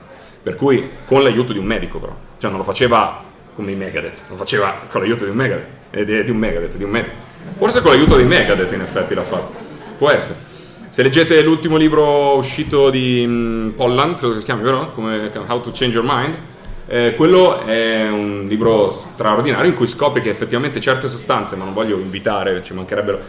B: Per cui con l'aiuto di un medico però, cioè non lo faceva come i Megadeth, lo faceva con l'aiuto di un Megadeth, eh, di, di un Megadeth, di un medico. Forse con l'aiuto dei Megadeth in effetti l'ha fatto, può essere. Se leggete l'ultimo libro uscito di mm, Pollan, credo che si chiami, vero? Come How to Change Your Mind, eh, quello è un libro straordinario in cui scopri che effettivamente certe sostanze, ma non voglio invitare, ci mancherebbero,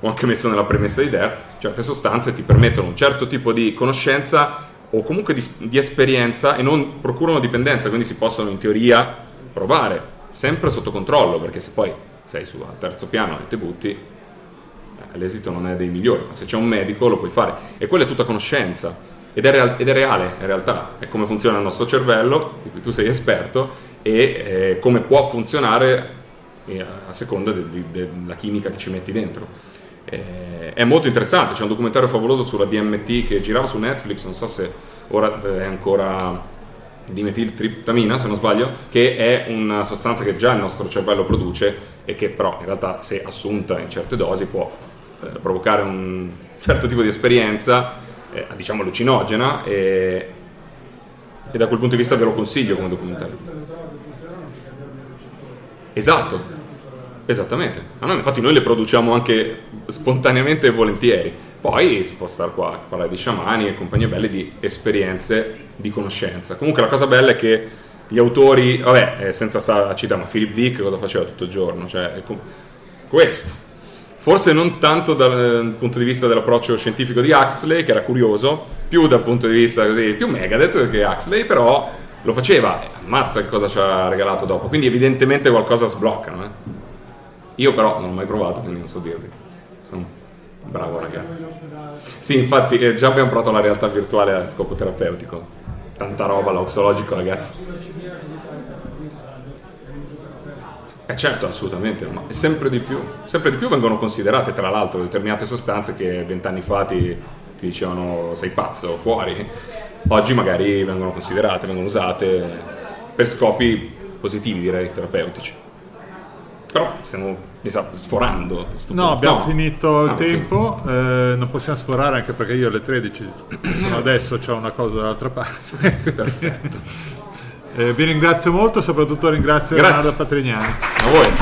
B: ho anche messo nella premessa di Dare, certe sostanze ti permettono un certo tipo di conoscenza o comunque di, di esperienza e non procurano dipendenza, quindi si possono in teoria provare, sempre sotto controllo, perché se poi sei su al terzo piano e ti butti, eh, l'esito non è dei migliori, ma se c'è un medico lo puoi fare. E quella è tutta conoscenza. Ed è, real- ed è reale, in realtà, è come funziona il nostro cervello, di cui tu sei esperto, e eh, come può funzionare eh, a seconda de- de- della chimica che ci metti dentro. Eh, è molto interessante, c'è un documentario favoloso sulla DMT che girava su Netflix, non so se ora eh, è ancora dimetiltriptamina, se non sbaglio, che è una sostanza che già il nostro cervello produce e che però in realtà se assunta in certe dosi può eh, provocare un certo tipo di esperienza, eh, diciamo allucinogena, e, e da quel punto di vista ve lo consiglio come documentario. Esatto, esattamente. Ah, no, infatti noi le produciamo anche spontaneamente e volentieri. Poi si può stare qua a parlare di sciamani e compagnie belle di esperienze di conoscenza. Comunque la cosa bella è che gli autori, vabbè, eh, senza stare a citare, ma Philip Dick cosa faceva tutto il giorno? Cioè, questo. Forse non tanto dal punto di vista dell'approccio scientifico di Huxley, che era curioso, più dal punto di vista così, più Megadeth che Huxley, però lo faceva ammazza che cosa ci ha regalato dopo. Quindi evidentemente qualcosa sbloccano. Eh. Io però non ho mai provato, quindi non so dirvi. Sono un bravo ragazzo. Sì, infatti eh, già abbiamo provato la realtà virtuale a scopo terapeutico. Tanta roba, l'oxologico ragazzi. Eh certo, assolutamente, ma sempre di più. Sempre di più vengono considerate, tra l'altro, determinate sostanze che vent'anni fa ti, ti dicevano sei pazzo, fuori. Oggi magari vengono considerate, vengono usate per scopi positivi, direi, terapeutici. Però stiamo, mi sa, sforando.
A: No,
B: punto.
A: abbiamo finito il
B: Ah,
A: tempo, eh, non possiamo sforare anche perché io alle 13 sono adesso, ho una cosa dall'altra parte.
B: Perfetto.
A: Eh, vi ringrazio molto, soprattutto ringrazio
B: Grazie.
A: Leonardo Patrignani.
B: A voi.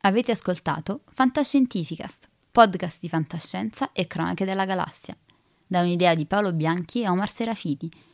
E: Avete ascoltato Fantascientificast, podcast di fantascienza e cronache della galassia, da un'idea di Paolo Bianchi e Omar Serafiti,